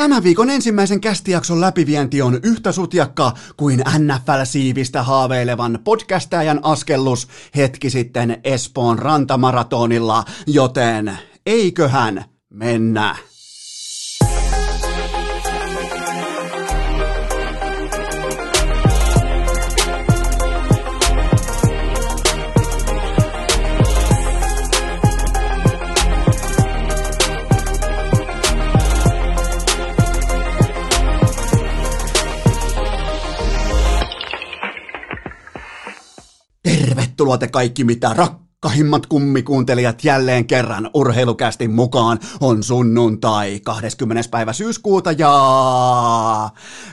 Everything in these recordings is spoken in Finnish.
Tämän viikon ensimmäisen kästijakson läpivienti on yhtä sutjakka kuin NFL-siivistä haaveilevan podcastajan askellus hetki sitten Espoon rantamaratonilla, joten eiköhän mennä. Tervetuloa te kaikki mitä rakkahimmat kummikuuntelijat jälleen kerran urheilukästin mukaan on sunnuntai 20. päivä syyskuuta ja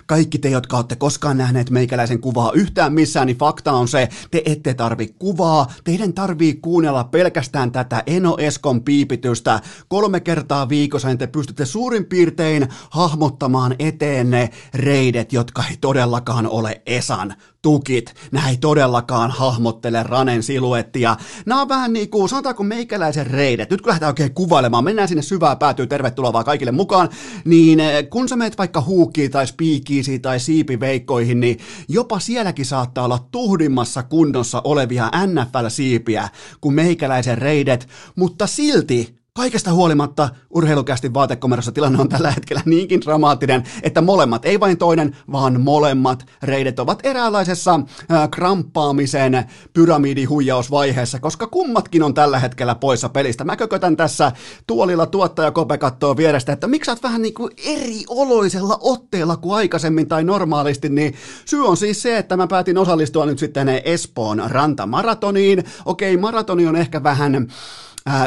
kaikki te, jotka olette koskaan nähneet meikäläisen kuvaa yhtään missään, niin fakta on se, te ette tarvi kuvaa, teidän tarvii kuunnella pelkästään tätä Eno Eskon piipitystä kolme kertaa viikossa, te pystytte suurin piirtein hahmottamaan eteenne reidet, jotka ei todellakaan ole Esan tukit. Nämä ei todellakaan hahmottele Ranen siluettia. Nämä on vähän niin kuin, sanotaanko meikäläisen reidet. Nyt kun lähdetään oikein kuvailemaan, mennään sinne syvää päätyy, tervetuloa vaan kaikille mukaan. Niin eh, kun sä meet vaikka huukkiin tai spiikiisi tai siipiveikkoihin, niin jopa sielläkin saattaa olla tuhdimmassa kunnossa olevia NFL-siipiä kuin meikäläisen reidet, mutta silti Kaikesta huolimatta urheilukästi vaatekomerossa tilanne on tällä hetkellä niinkin dramaattinen, että molemmat, ei vain toinen, vaan molemmat reidet ovat eräänlaisessa äh, kramppaamisen pyramidihuijausvaiheessa, koska kummatkin on tällä hetkellä poissa pelistä. Mä kökötän tässä tuolilla tuottaja Kope kattoo vierestä, että miksi sä oot vähän niin kuin eri oloisella otteella kuin aikaisemmin tai normaalisti, niin syy on siis se, että mä päätin osallistua nyt sitten Espoon rantamaratoniin. Okei, maratoni on ehkä vähän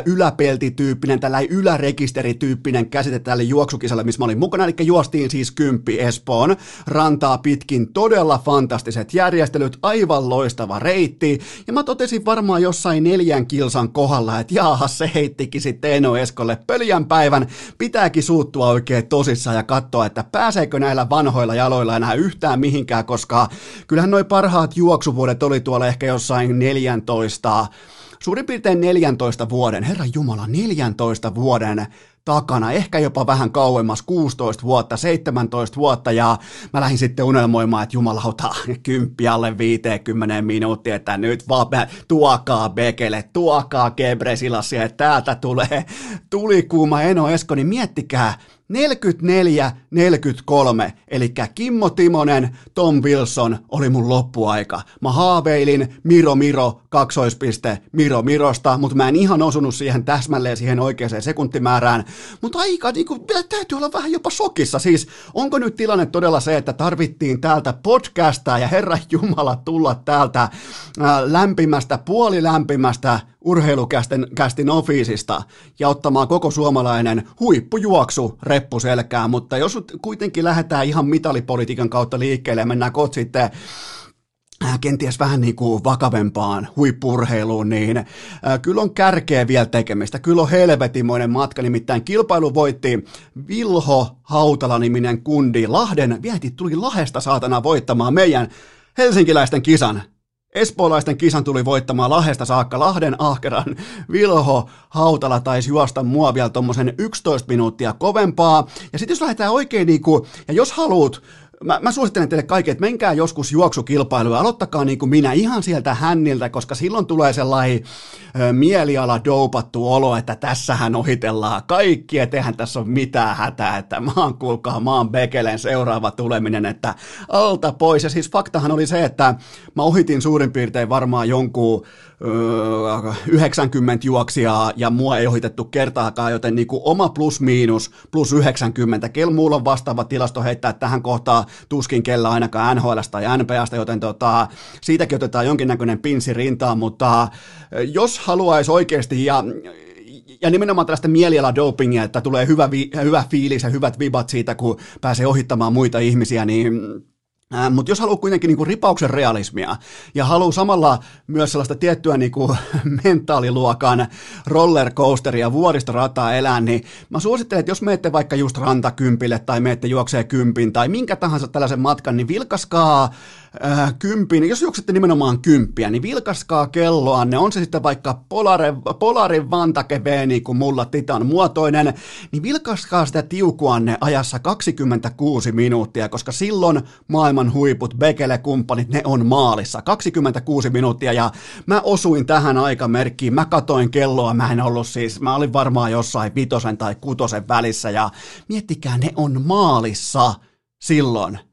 yläpeltityyppinen, tällainen ylärekisterityyppinen käsite tälle juoksukisalle, missä mä olin mukana, eli juostiin siis kymppi Espoon rantaa pitkin, todella fantastiset järjestelyt, aivan loistava reitti, ja mä totesin varmaan jossain neljän kilsan kohdalla, että jaaha, se heittikin sitten Eno Eskolle pöljän päivän, pitääkin suuttua oikein tosissaan ja katsoa, että pääseekö näillä vanhoilla jaloilla enää yhtään mihinkään, koska kyllähän noi parhaat juoksuvuodet oli tuolla ehkä jossain 14 suurin piirtein 14 vuoden, herra Jumala, 14 vuoden takana, ehkä jopa vähän kauemmas, 16 vuotta, 17 vuotta, ja mä lähdin sitten unelmoimaan, että jumalauta, kymppi alle 50 minuuttia, että nyt vaan tuokaa Bekele, tuokaa Gebresilassia, että täältä tulee tulikuuma Eno Esko, niin miettikää, 44-43, eli Kimmo Timonen, Tom Wilson oli mun loppuaika. Mä haaveilin Miro Miro, kaksoispiste Miro Mirosta, mutta mä en ihan osunut siihen täsmälleen siihen oikeaan sekuntimäärään. Mutta aika, niin kuin, täytyy olla vähän jopa sokissa. Siis onko nyt tilanne todella se, että tarvittiin täältä podcastaa ja Herra Jumala tulla täältä ää, lämpimästä, puolilämpimästä urheilukästin kästin ofiisista ja ottamaan koko suomalainen huippujuoksu reppu selkään, mutta jos kuitenkin lähdetään ihan mitalipolitiikan kautta liikkeelle ja mennään kot sitten äh, kenties vähän niin kuin vakavempaan huippurheiluun, niin äh, kyllä on kärkeä vielä tekemistä. Kyllä on helvetimoinen matka, nimittäin kilpailu voitti Vilho Hautala-niminen kundi Lahden, vieti tuli Lahesta saatana voittamaan meidän helsinkiläisten kisan. Espoolaisten kisan tuli voittamaan Lahesta saakka Lahden ahkeran Vilho Hautala taisi juosta mua vielä tommosen 11 minuuttia kovempaa. Ja sitten jos lähdetään oikein niinku, ja jos haluat mä, mä suosittelen teille kaikille, että menkää joskus juoksukilpailuun ja aloittakaa niin kuin minä ihan sieltä hänniltä, koska silloin tulee sellainen mieliala doupattu olo, että tässähän ohitellaan kaikki, että eihän tässä ole mitään hätää, että maan kuulkaa maan Bekelen seuraava tuleminen, että alta pois. Ja siis faktahan oli se, että mä ohitin suurin piirtein varmaan jonkun 90 juoksijaa ja mua ei ohitettu kertaakaan, joten niin kuin oma plus miinus plus 90. Kel muulla on vastaava tilasto heittää tähän kohtaan tuskin kellä ainakaan NHL tai NPAsta, joten tota, siitäkin otetaan jonkinnäköinen pinsi rintaan, mutta jos haluaisi oikeasti ja ja nimenomaan tällaista mieliala-dopingia, että tulee hyvä, vi, hyvä fiilis ja hyvät vibat siitä, kun pääsee ohittamaan muita ihmisiä, niin Mutta jos haluaa kuitenkin niinku ripauksen realismia ja haluaa samalla myös sellaista tiettyä niinku mentaaliluokan rollercoasteria vuoristorataa elää, niin mä suosittelen, että jos menette vaikka just rantakympille tai menette juoksee kympin tai minkä tahansa tällaisen matkan, niin vilkaskaa äh, kympin, jos juoksette nimenomaan kymppiä, niin vilkaskaa kelloanne, on se sitten vaikka Polare, Polarin Vantake V, niin kuin mulla Titan muotoinen, niin vilkaskaa sitä tiukuanne ajassa 26 minuuttia, koska silloin maailman huiput, Bekele-kumppanit, ne on maalissa. 26 minuuttia ja mä osuin tähän aikamerkkiin, mä katoin kelloa, mä en ollut siis, mä olin varmaan jossain vitosen tai kutosen välissä ja miettikää, ne on maalissa silloin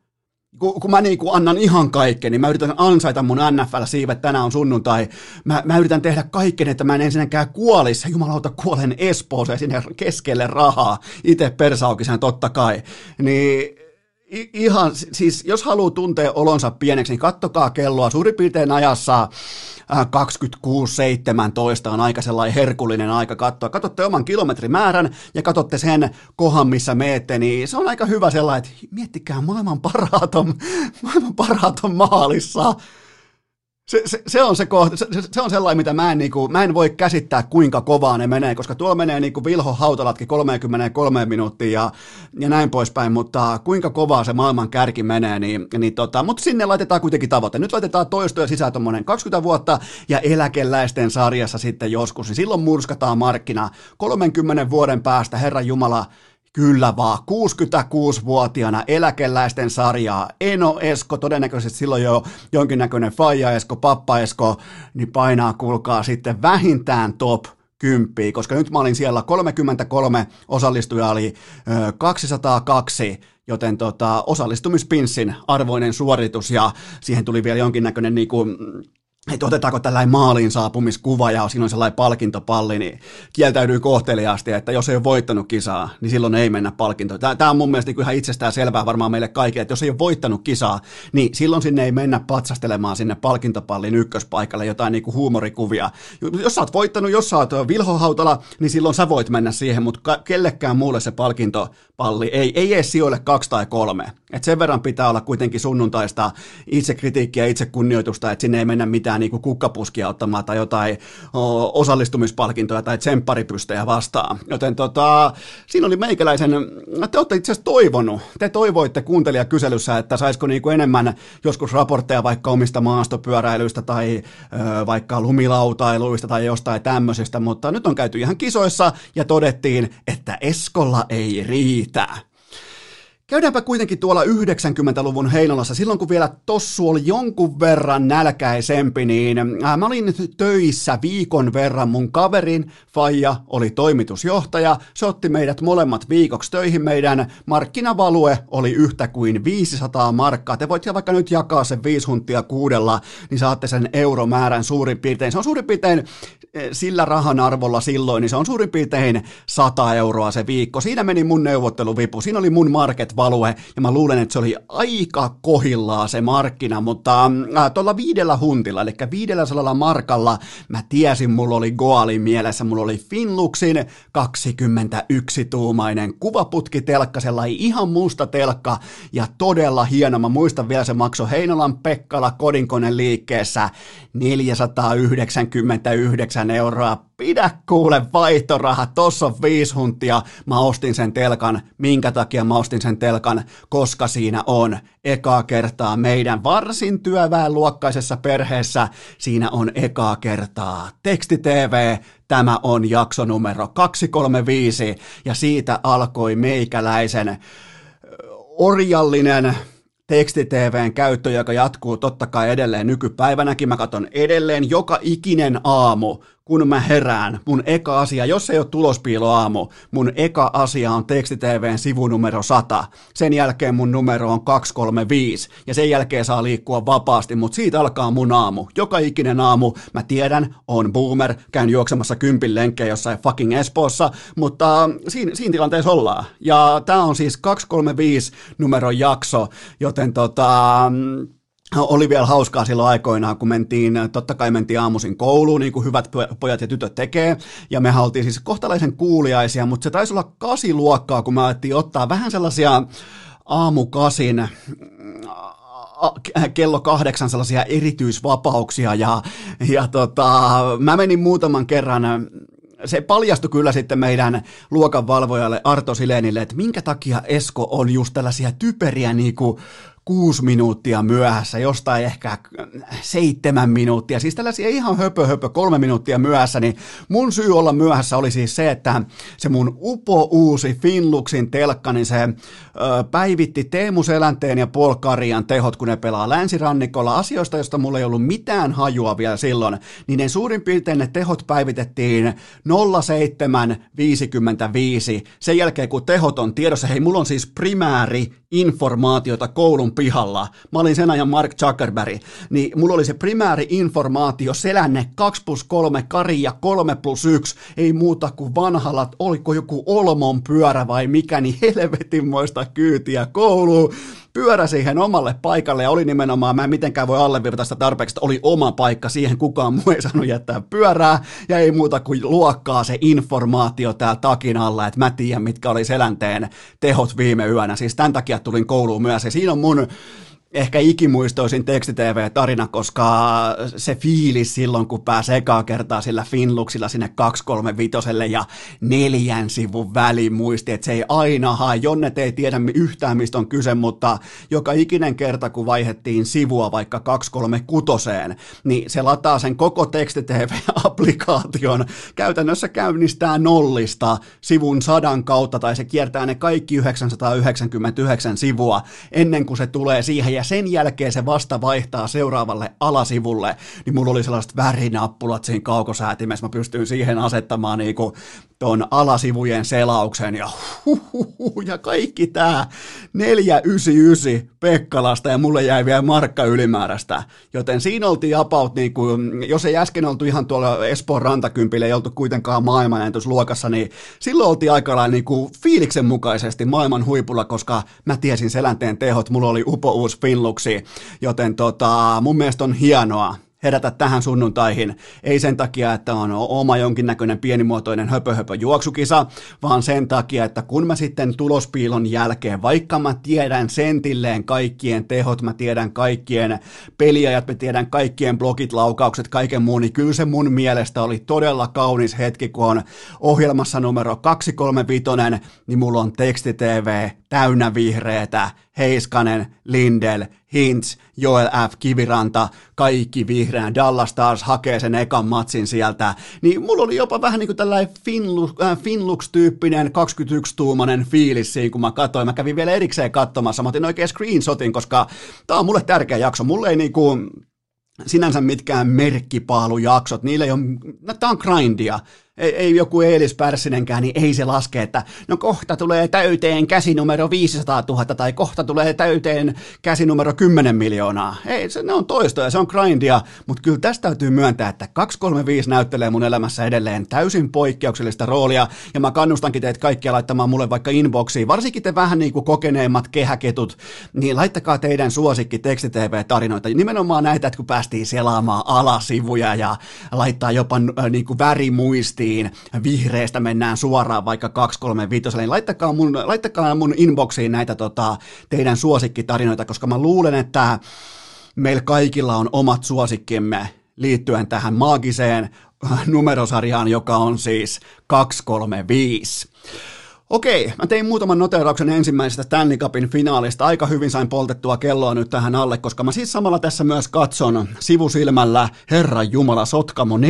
kun, kun mä niin kuin annan ihan kaikkeni, niin mä yritän ansaita mun NFL-siivet, tänään on sunnuntai, mä, mä yritän tehdä kaikkeni, että mä en ensinnäkään kuolisi, jumalauta kuolen Espooseen sinne keskelle rahaa, itse persaukisen totta kai, niin ihan, siis jos haluaa tuntea olonsa pieneksi, niin kattokaa kelloa suurin piirtein ajassa 26-17 on aika sellainen herkullinen aika katsoa. Katsotte oman kilometrimäärän ja katsotte sen kohan, missä meette, niin se on aika hyvä sellainen, että miettikää, maailman parhaat on, maailman parhaat on maalissa se, se, se, on se, kohta, se, se, on sellainen, mitä mä en, niin kuin, mä en voi käsittää, kuinka kovaa ne menee, koska tuolla menee niin kuin Vilho Hautalatkin 33 minuuttia ja, ja näin poispäin, mutta kuinka kovaa se maailman kärki menee, niin, niin tota, mutta sinne laitetaan kuitenkin tavoite. Nyt laitetaan toistoja sisään tuommoinen 20 vuotta ja eläkeläisten sarjassa sitten joskus, niin silloin murskataan markkina 30 vuoden päästä, Herran Jumala, Kyllä vaan, 66-vuotiaana eläkeläisten sarjaa. Eno Esko, todennäköisesti silloin jo jonkinnäköinen Faija Esko, Pappa Esko, niin painaa kuulkaa sitten vähintään top 10, koska nyt mä olin siellä 33 osallistujaa oli 202, joten tota, osallistumispinssin arvoinen suoritus ja siihen tuli vielä jonkinnäköinen niinku, että otetaanko tällainen maaliin saapumiskuva ja siinä on sellainen palkintopalli, niin kieltäydyy kohteliaasti, että jos ei ole voittanut kisaa, niin silloin ei mennä palkintoon. Tämä on mun mielestä niin ihan itsestään selvää varmaan meille kaikille, että jos ei ole voittanut kisaa, niin silloin sinne ei mennä patsastelemaan sinne palkintopallin ykköspaikalle jotain niin kuin huumorikuvia. Jos sä oot voittanut, jos sä oot Vilho Hautala, niin silloin sä voit mennä siihen, mutta kellekään muulle se palkintopalli ei, ei edes sijoille kaksi tai kolme. Et sen verran pitää olla kuitenkin sunnuntaista itsekritiikkiä itsekunnioitusta, että sinne ei mennä mitään niin kuin kukkapuskia ottamaan tai jotain osallistumispalkintoja tai tsempparipystejä vastaan. Joten tota, siinä oli meikäläisen, te olette itse asiassa toivonut, te toivoitte kuuntelijakyselyssä, että saisiko niin kuin enemmän joskus raportteja vaikka omista maastopyöräilyistä tai ö, vaikka lumilautailuista tai jostain tämmöisestä, mutta nyt on käyty ihan kisoissa ja todettiin, että Eskolla ei riitä. Käydäänpä kuitenkin tuolla 90-luvun Heinolassa, silloin kun vielä tossu oli jonkun verran nälkäisempi, niin äh, mä olin töissä viikon verran. Mun kaverin Faija oli toimitusjohtaja, se otti meidät molemmat viikoksi töihin. Meidän markkinavalue oli yhtä kuin 500 markkaa. Te voitte vaikka nyt jakaa sen viisi huntia kuudella, niin saatte sen euromäärän suurin piirtein. Se on suurin piirtein eh, sillä rahan arvolla silloin, niin se on suurin piirtein 100 euroa se viikko. Siinä meni mun neuvotteluvipu, siinä oli mun market value, ja mä luulen, että se oli aika kohillaa se markkina, mutta äh, tuolla viidellä huntilla, eli viidellä salalla markalla, mä tiesin, mulla oli Goalin mielessä, mulla oli Finluxin 21-tuumainen kuvaputkitelkka, sellainen ihan musta telkka, ja todella hieno, mä muistan vielä, se maksoi Heinolan Pekkala kodinkoneen liikkeessä 499 euroa. Pidä kuule vaihtoraha, tossa on viisi huntia, mä ostin sen telkan, minkä takia mä ostin sen telkan, koska siinä on ekaa kertaa meidän varsin työväenluokkaisessa perheessä, siinä on ekaa kertaa teksti TV, tämä on jakso numero 235 ja siitä alkoi meikäläisen orjallinen tekstitvn käyttö, joka jatkuu totta kai edelleen nykypäivänäkin. Mä katson edelleen joka ikinen aamu kun mä herään, mun eka asia, jos ei ole tulospiiloaamu, mun eka asia on tekstitvn sivunumero 100. Sen jälkeen mun numero on 235 ja sen jälkeen saa liikkua vapaasti, mutta siitä alkaa mun aamu. Joka ikinen aamu, mä tiedän, on boomer, käyn juoksemassa kympin lenkkejä jossain fucking Espoossa, mutta äh, siinä, siinä tilanteessa ollaan. Ja tää on siis 235 numero jakso, joten tota, oli vielä hauskaa silloin aikoinaan, kun mentiin, totta kai mentiin aamuisin kouluun, niin kuin hyvät pojat ja tytöt tekee, ja me oltiin siis kohtalaisen kuuliaisia, mutta se taisi olla kasiluokkaa, kun me alettiin ottaa vähän sellaisia aamukasin kello kahdeksan sellaisia erityisvapauksia, ja, ja tota, mä menin muutaman kerran se paljastui kyllä sitten meidän luokanvalvojalle Arto Silenille, että minkä takia Esko on just tällaisia typeriä niin kuin kuusi minuuttia myöhässä, jostain ehkä seitsemän minuuttia, siis tällaisia ihan höpö höpö kolme minuuttia myöhässä, niin mun syy olla myöhässä oli siis se, että se mun upo uusi Finluxin telkka, niin se ö, päivitti Teemu Selänteen ja Paul Karian tehot, kun ne pelaa länsirannikolla. Asioista, joista mulla ei ollut mitään hajua vielä silloin, niin ne suurin piirtein ne tehot päivitettiin 0755 sen jälkeen, kun tehot on tiedossa, hei, mulla on siis primääri informaatiota koulun pihalla. Mä olin sen ajan Mark Zuckerberg, niin mulla oli se primääri informaatio, selänne 2 plus 3, Kari ja 3 plus 1, ei muuta kuin vanhalla, oliko joku Olmon pyörä vai mikä, niin helvetinmoista kyytiä kouluun pyörä siihen omalle paikalle ja oli nimenomaan, mä en mitenkään voi allevirta sitä tarpeeksi, että oli oma paikka, siihen kukaan muu ei saanut jättää pyörää ja ei muuta kuin luokkaa se informaatio täällä takin alla, että mä tiedän mitkä oli selänteen tehot viime yönä, siis tämän takia tulin kouluun myös ja siinä on mun ehkä ikimuistoisin tekstitv-tarina, koska se fiilis silloin, kun pääsee ekaa kertaa sillä Finluxilla sinne 235 ja neljän sivun väliin muisti, että se ei aina hae, Jonnet ei tiedä yhtään mistä on kyse, mutta joka ikinen kerta, kun vaihettiin sivua vaikka 236, niin se lataa sen koko tekstitv-applikaation, käytännössä käynnistää nollista sivun sadan kautta, tai se kiertää ne kaikki 999 sivua ennen kuin se tulee siihen ja sen jälkeen se vasta vaihtaa seuraavalle alasivulle, niin mulla oli sellaiset värinappulat siinä kaukosäätimessä, mä pystyin siihen asettamaan niinku ton alasivujen selauksen ja huhuhu, ja kaikki tää 499 Pekkalasta ja mulle jäi vielä markka ylimääräistä. Joten siinä oltiin about, niin kuin, jos ei äsken oltu ihan tuolla Espoon rantakympillä, ei oltu kuitenkaan maailmanennätysluokassa, niin silloin oltiin aika lailla niin kuin fiiliksen mukaisesti maailman huipulla, koska mä tiesin selänteen tehot, mulla oli upo uusi Finluxi, joten tota, mun mielestä on hienoa, herätä tähän sunnuntaihin. Ei sen takia, että on oma jonkinnäköinen pienimuotoinen höpö, höpö juoksukisa, vaan sen takia, että kun mä sitten tulospiilon jälkeen, vaikka mä tiedän sentilleen kaikkien tehot, mä tiedän kaikkien peliajat, mä tiedän kaikkien blogit, laukaukset, kaiken muun, niin kyllä se mun mielestä oli todella kaunis hetki, kun on ohjelmassa numero 235, niin mulla on teksti-TV täynnä vihreätä, Heiskanen, Lindel, Hintz, Joel F. Kiviranta, kaikki vihreän, Dallas Stars hakee sen ekan matsin sieltä, niin mulla oli jopa vähän niin kuin tällainen Finlux, äh, Finlux-tyyppinen 21-tuumainen fiilis siinä, kun mä katsoin. Mä kävin vielä erikseen katsomassa, mä otin oikein screenshotin, koska tää on mulle tärkeä jakso. Mulle ei niin kuin sinänsä mitkään merkkipaalujaksot, niillä ei ole, no, tää on grindia ei, ei joku Eelis Pärssinenkään, niin ei se laske, että no kohta tulee täyteen käsinumero 500 000 tai kohta tulee täyteen käsinumero 10 miljoonaa. Ei, se, ne on toistoja, se on grindia, mutta kyllä tästä täytyy myöntää, että 235 näyttelee mun elämässä edelleen täysin poikkeuksellista roolia, ja mä kannustankin teitä kaikkia laittamaan mulle vaikka inboxiin, varsinkin te vähän niin kuin kokeneemmat kehäketut, niin laittakaa teidän suosikki tekstitv-tarinoita, nimenomaan näitä, että kun päästiin selaamaan alasivuja ja laittaa jopa äh, niin kuin värimuisti kotiin, vihreästä mennään suoraan vaikka 235, niin laittakaa mun, laittakaa mun inboxiin näitä tota, teidän suosikkitarinoita, koska mä luulen, että meillä kaikilla on omat suosikkimme liittyen tähän maagiseen numerosarjaan, joka on siis 235. Okei, mä tein muutaman noterauksen ensimmäisestä Stanley Cupin finaalista. Aika hyvin sain poltettua kelloa nyt tähän alle, koska mä siis samalla tässä myös katson sivusilmällä Herra Jumala Sotkamo 4-0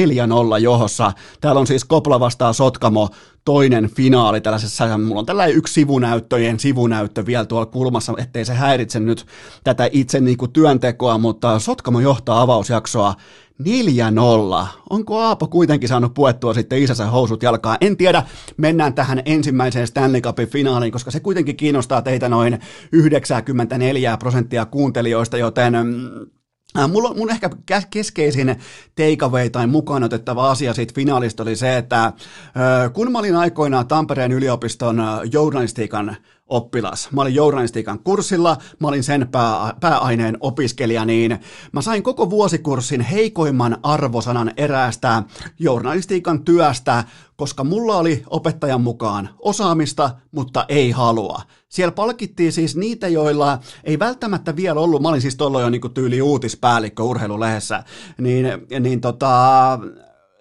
johossa. Täällä on siis Kopla vastaa Sotkamo toinen finaali tällaisessa, mulla on tällainen yksi sivunäyttöjen sivunäyttö vielä tuolla kulmassa, ettei se häiritse nyt tätä itse niinku työntekoa, mutta Sotkamo johtaa avausjaksoa 4-0. Onko Aapo kuitenkin saanut puettua sitten isänsä housut jalkaan? En tiedä. Mennään tähän ensimmäiseen Stanley Cupin finaaliin, koska se kuitenkin kiinnostaa teitä noin 94 prosenttia kuuntelijoista, joten mm, äh, Mulla, mun ehkä keskeisin takeaway tai mukaan otettava asia siitä finaalista oli se, että äh, kun mä olin aikoinaan Tampereen yliopiston äh, journalistiikan oppilas. Mä olin journalistiikan kurssilla, mä olin sen pää, pääaineen opiskelija, niin mä sain koko vuosikurssin heikoimman arvosanan eräästä journalistiikan työstä, koska mulla oli opettajan mukaan osaamista, mutta ei halua. Siellä palkittiin siis niitä, joilla ei välttämättä vielä ollut, mä olin siis tuolloin jo niin tyyli uutispäällikkö urheilulehdessä, niin, niin tota,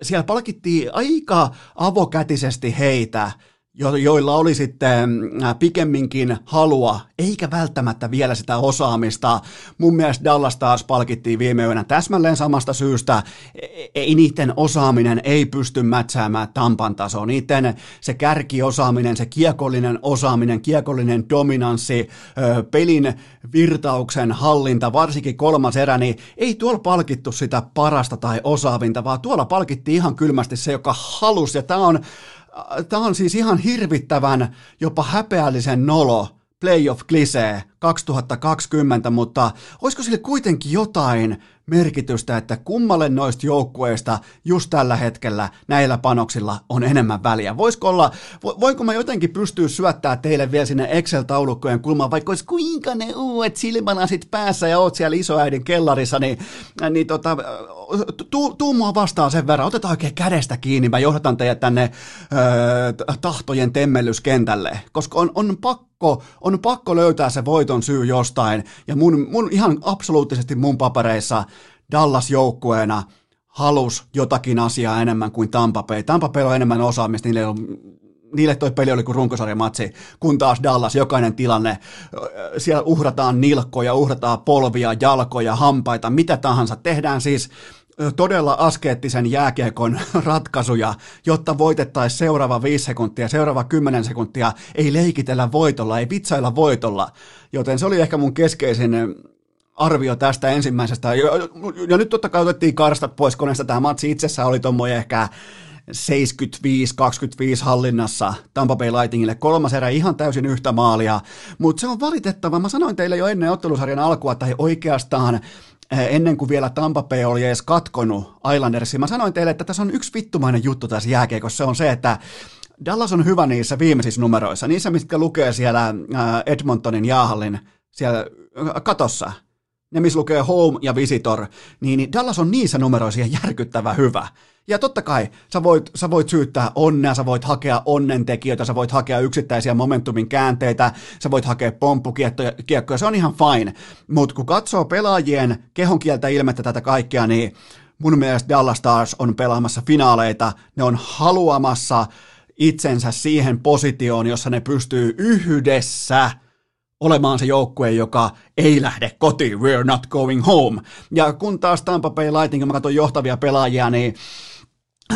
siellä palkittiin aika avokätisesti heitä, joilla oli sitten pikemminkin halua, eikä välttämättä vielä sitä osaamista. Mun mielestä Dallas taas palkittiin viime yönä täsmälleen samasta syystä. E-, ei niiden osaaminen ei pysty mätsäämään Tampan tasoa. Niiden se kärkiosaaminen, se kiekollinen osaaminen, kiekollinen dominanssi, pelin virtauksen hallinta, varsinkin kolmas erä, niin ei tuolla palkittu sitä parasta tai osaavinta, vaan tuolla palkittiin ihan kylmästi se, joka halusi. Ja tämä on tämä on siis ihan hirvittävän, jopa häpeällisen nolo playoff klisee 2020, mutta olisiko sille kuitenkin jotain merkitystä, että kummalle noista joukkueista just tällä hetkellä näillä panoksilla on enemmän väliä? Voisiko olla, voinko mä jotenkin pystyä syöttää teille vielä sinne Excel-taulukkojen kulmaan, vaikka olisi kuinka ne uudet silmälasit päässä ja oot siellä isoäidin kellarissa, niin, niin tota, tuu, tuu mua vastaan sen verran, otetaan oikein kädestä kiinni, mä johdatan teidät tänne öö, tahtojen temmellyskentälle, koska on, on pakko, on pakko löytää se voiton syy jostain, ja mun, mun ihan absoluuttisesti mun papereissa Dallas joukkueena halus jotakin asiaa enemmän kuin Tampa Bay. Tampa Bay on enemmän osaamista, niille, on, niille toi peli oli kuin runkosarjamatsi, kun taas Dallas jokainen tilanne, siellä uhrataan nilkkoja, uhrataan polvia, jalkoja, hampaita, mitä tahansa. Tehdään siis todella askeettisen jääkiekon ratkaisuja, jotta voitettaisiin seuraava 5 sekuntia, seuraava 10 sekuntia, ei leikitellä voitolla, ei vitsailla voitolla, joten se oli ehkä mun keskeisin arvio tästä ensimmäisestä. Ja, ja nyt totta kai otettiin karstat pois koneesta. Tämä matsi itsessään oli tuommoinen ehkä 75-25 hallinnassa Tampa Bay Lightningille. Kolmas erä ihan täysin yhtä maalia, mutta se on valitettava. Mä sanoin teille jo ennen ottelusarjan alkua, tai oikeastaan eh, ennen kuin vielä Tampa Bay oli edes katkonut Islandersiin. Mä sanoin teille, että tässä on yksi vittumainen juttu tässä jääkiekossa. Se on se, että Dallas on hyvä niissä viimeisissä numeroissa, niissä, mitkä lukee siellä eh, Edmontonin jaahallin siellä katossa – ne missä lukee home ja visitor, niin Dallas on niissä numeroisia järkyttävä hyvä. Ja totta kai sä voit, sä voit syyttää onnea, sä voit hakea onnentekijöitä, sä voit hakea yksittäisiä momentumin käänteitä, sä voit hakea pomppukiekkoja, se on ihan fine. Mutta kun katsoo pelaajien kehonkieltä ilmettä tätä kaikkea, niin mun mielestä Dallas Stars on pelaamassa finaaleita, ne on haluamassa itsensä siihen positioon, jossa ne pystyy yhdessä – olemaan se joukkue, joka ei lähde kotiin, we're not going home. Ja kun taas Tampa Bay Lightning, kun mä katson johtavia pelaajia, niin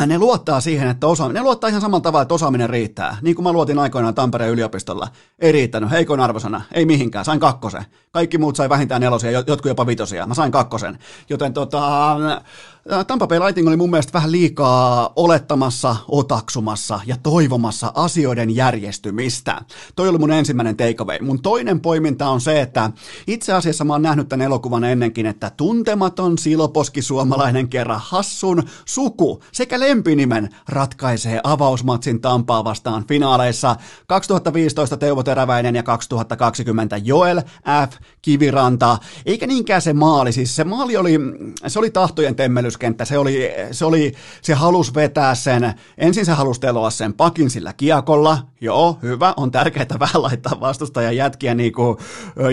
ne luottaa siihen, että osaaminen, ne luottaa ihan samalla tavalla, että osaaminen riittää. Niin kuin mä luotin aikoinaan Tampereen yliopistolla. Ei riittänyt, heikoin arvosana, ei mihinkään, sain kakkosen. Kaikki muut sai vähintään nelosia, jotkut jopa vitosia. Mä sain kakkosen. Joten tota, Tampa Bay Lightning oli mun mielestä vähän liikaa olettamassa, otaksumassa ja toivomassa asioiden järjestymistä. Toi oli mun ensimmäinen takeaway. Mun toinen poiminta on se, että itse asiassa mä oon nähnyt tämän elokuvan ennenkin, että tuntematon siloposki suomalainen kerran hassun suku sekä lempinimen ratkaisee avausmatsin Tampaa vastaan finaaleissa 2015 Teuvo Teräväinen ja 2020 Joel F. Kiviranta. Eikä niinkään se maali, siis se maali oli, se oli tahtojen temmely hyökkäyskenttä, se oli, se oli, se halus vetää sen, ensin se halusi teloa sen pakin sillä kiekolla, joo, hyvä, on tärkeää vähän laittaa vastustajan jätkiä niin kuin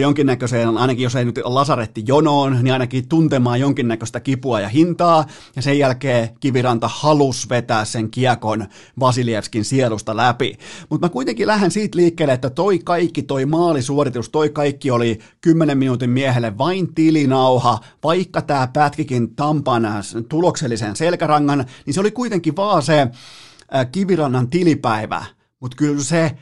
jonkinnäköiseen, ainakin jos ei nyt lasaretti jonoon, niin ainakin tuntemaan jonkinnäköistä kipua ja hintaa, ja sen jälkeen Kiviranta halus vetää sen kiekon Vasilievskin sielusta läpi. Mutta mä kuitenkin lähden siitä liikkeelle, että toi kaikki, toi maalisuoritus, toi kaikki oli 10 minuutin miehelle vain tilinauha, vaikka tämä pätkikin Tampan tuloksellisen selkärangan, niin se oli kuitenkin vaan se kivirannan tilipäivä, mutta kyllä se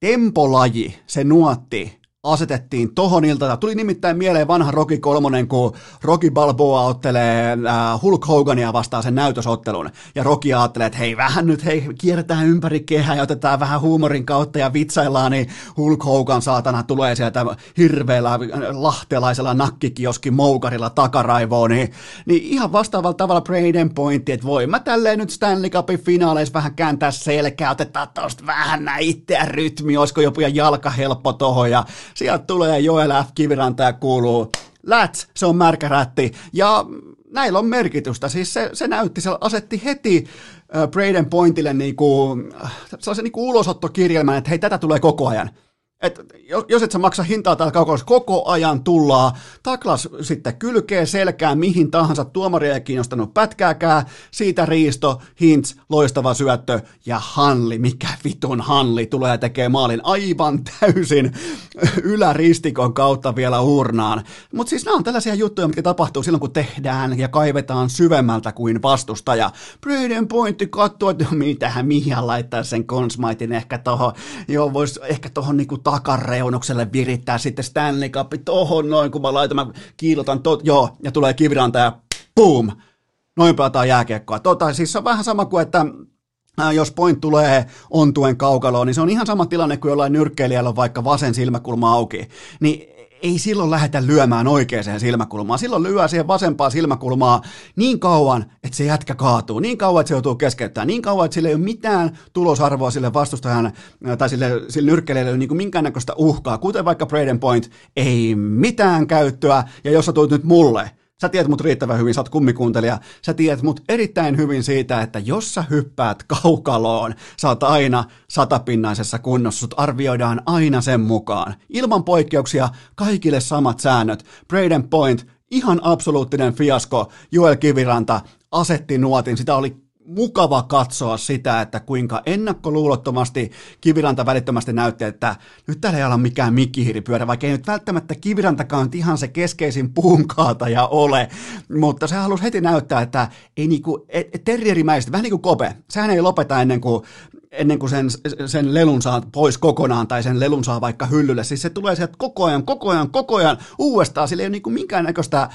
tempolaji, se nuotti, asetettiin tohon iltana. Tuli nimittäin mieleen vanha Rocky kolmonen, kun Rocky Balboa ottelee äh, Hulk Hogania vastaan sen näytösottelun. Ja Rocky ajattelee, että hei vähän nyt, hei kierretään ympäri kehää ja otetaan vähän huumorin kautta ja vitsaillaan, niin Hulk Hogan saatana tulee sieltä hirveällä lahtelaisella nakkikioskin moukarilla takaraivoon. Niin, niin ihan vastaavalla tavalla Braden pointti, että voi mä tälleen nyt Stanley Cupin finaaleissa vähän kääntää selkää, otetaan tosta vähän näin itseä rytmi, olisiko joku jalka helppo tohon ja sieltä tulee Joel F. Kiviranta ja kuuluu Läts, se on märkärätti. Ja näillä on merkitystä. Siis se, se näytti, se asetti heti Braden Pointille niinku, sellaisen niinku ulosottokirjelmän, että hei, tätä tulee koko ajan. Et jos et sä maksa hintaa täällä kaukossa, koko ajan tullaa, taklas sitten kylkee selkää mihin tahansa, tuomari ei kiinnostanut pätkääkään, siitä riisto, hints, loistava syöttö ja Hanli, mikä vitun Hanli tulee tekee maalin aivan täysin yläristikon kautta vielä urnaan. Mutta siis nämä on tällaisia juttuja, mitkä tapahtuu silloin, kun tehdään ja kaivetaan syvemmältä kuin vastustaja. Braden pointti katsoo, että mitähän mihin laittaa sen konsmaitin ehkä tohon, joo vois ehkä tohon niinku takareunukselle virittää sitten Stanley Cup tohon noin, kun mä laitan, mä kiilotan tot, joo, ja tulee kiviranta ja boom, noin pelataan jääkiekkoa. Tota, siis se on vähän sama kuin, että jos point tulee ontuen kaukaloon, niin se on ihan sama tilanne kuin jollain nyrkkeilijällä on vaikka vasen silmäkulma auki. Niin ei silloin lähdetä lyömään oikeaan silmäkulmaan. Silloin lyö siihen vasempaa silmäkulmaa niin kauan, että se jätkä kaatuu. Niin kauan, että se joutuu keskeyttämään. Niin kauan, että sillä ei ole mitään tulosarvoa sille vastustajan tai sille, sille nyrkkeilijälle niin kuin minkäännäköistä uhkaa. Kuten vaikka Braden Point, ei mitään käyttöä. Ja jos sä tulet nyt mulle, Sä tiedät mut riittävän hyvin, sä oot kummikuuntelija. Sä tiedät mut erittäin hyvin siitä, että jos sä hyppäät kaukaloon, sä oot aina satapinnaisessa kunnossa. Sut arvioidaan aina sen mukaan. Ilman poikkeuksia, kaikille samat säännöt. Braden Point, ihan absoluuttinen fiasko. Joel Kiviranta asetti nuotin. Sitä oli mukava katsoa sitä, että kuinka ennakkoluulottomasti Kiviranta välittömästi näytti, että nyt täällä ei ole mikään mikkihiripyörä, vaikka ei nyt välttämättä Kivirantakaan ihan se keskeisin puunkaataja ole, mutta se halusi heti näyttää, että ei niinku, terrierimäistä, vähän niin kuin Kope, sehän ei lopeta ennen kuin ennen kuin sen, sen lelun saa pois kokonaan tai sen lelun saa vaikka hyllylle. Siis se tulee sieltä koko ajan, koko ajan, koko ajan uudestaan. Sillä ei ole niin minkäännäköistä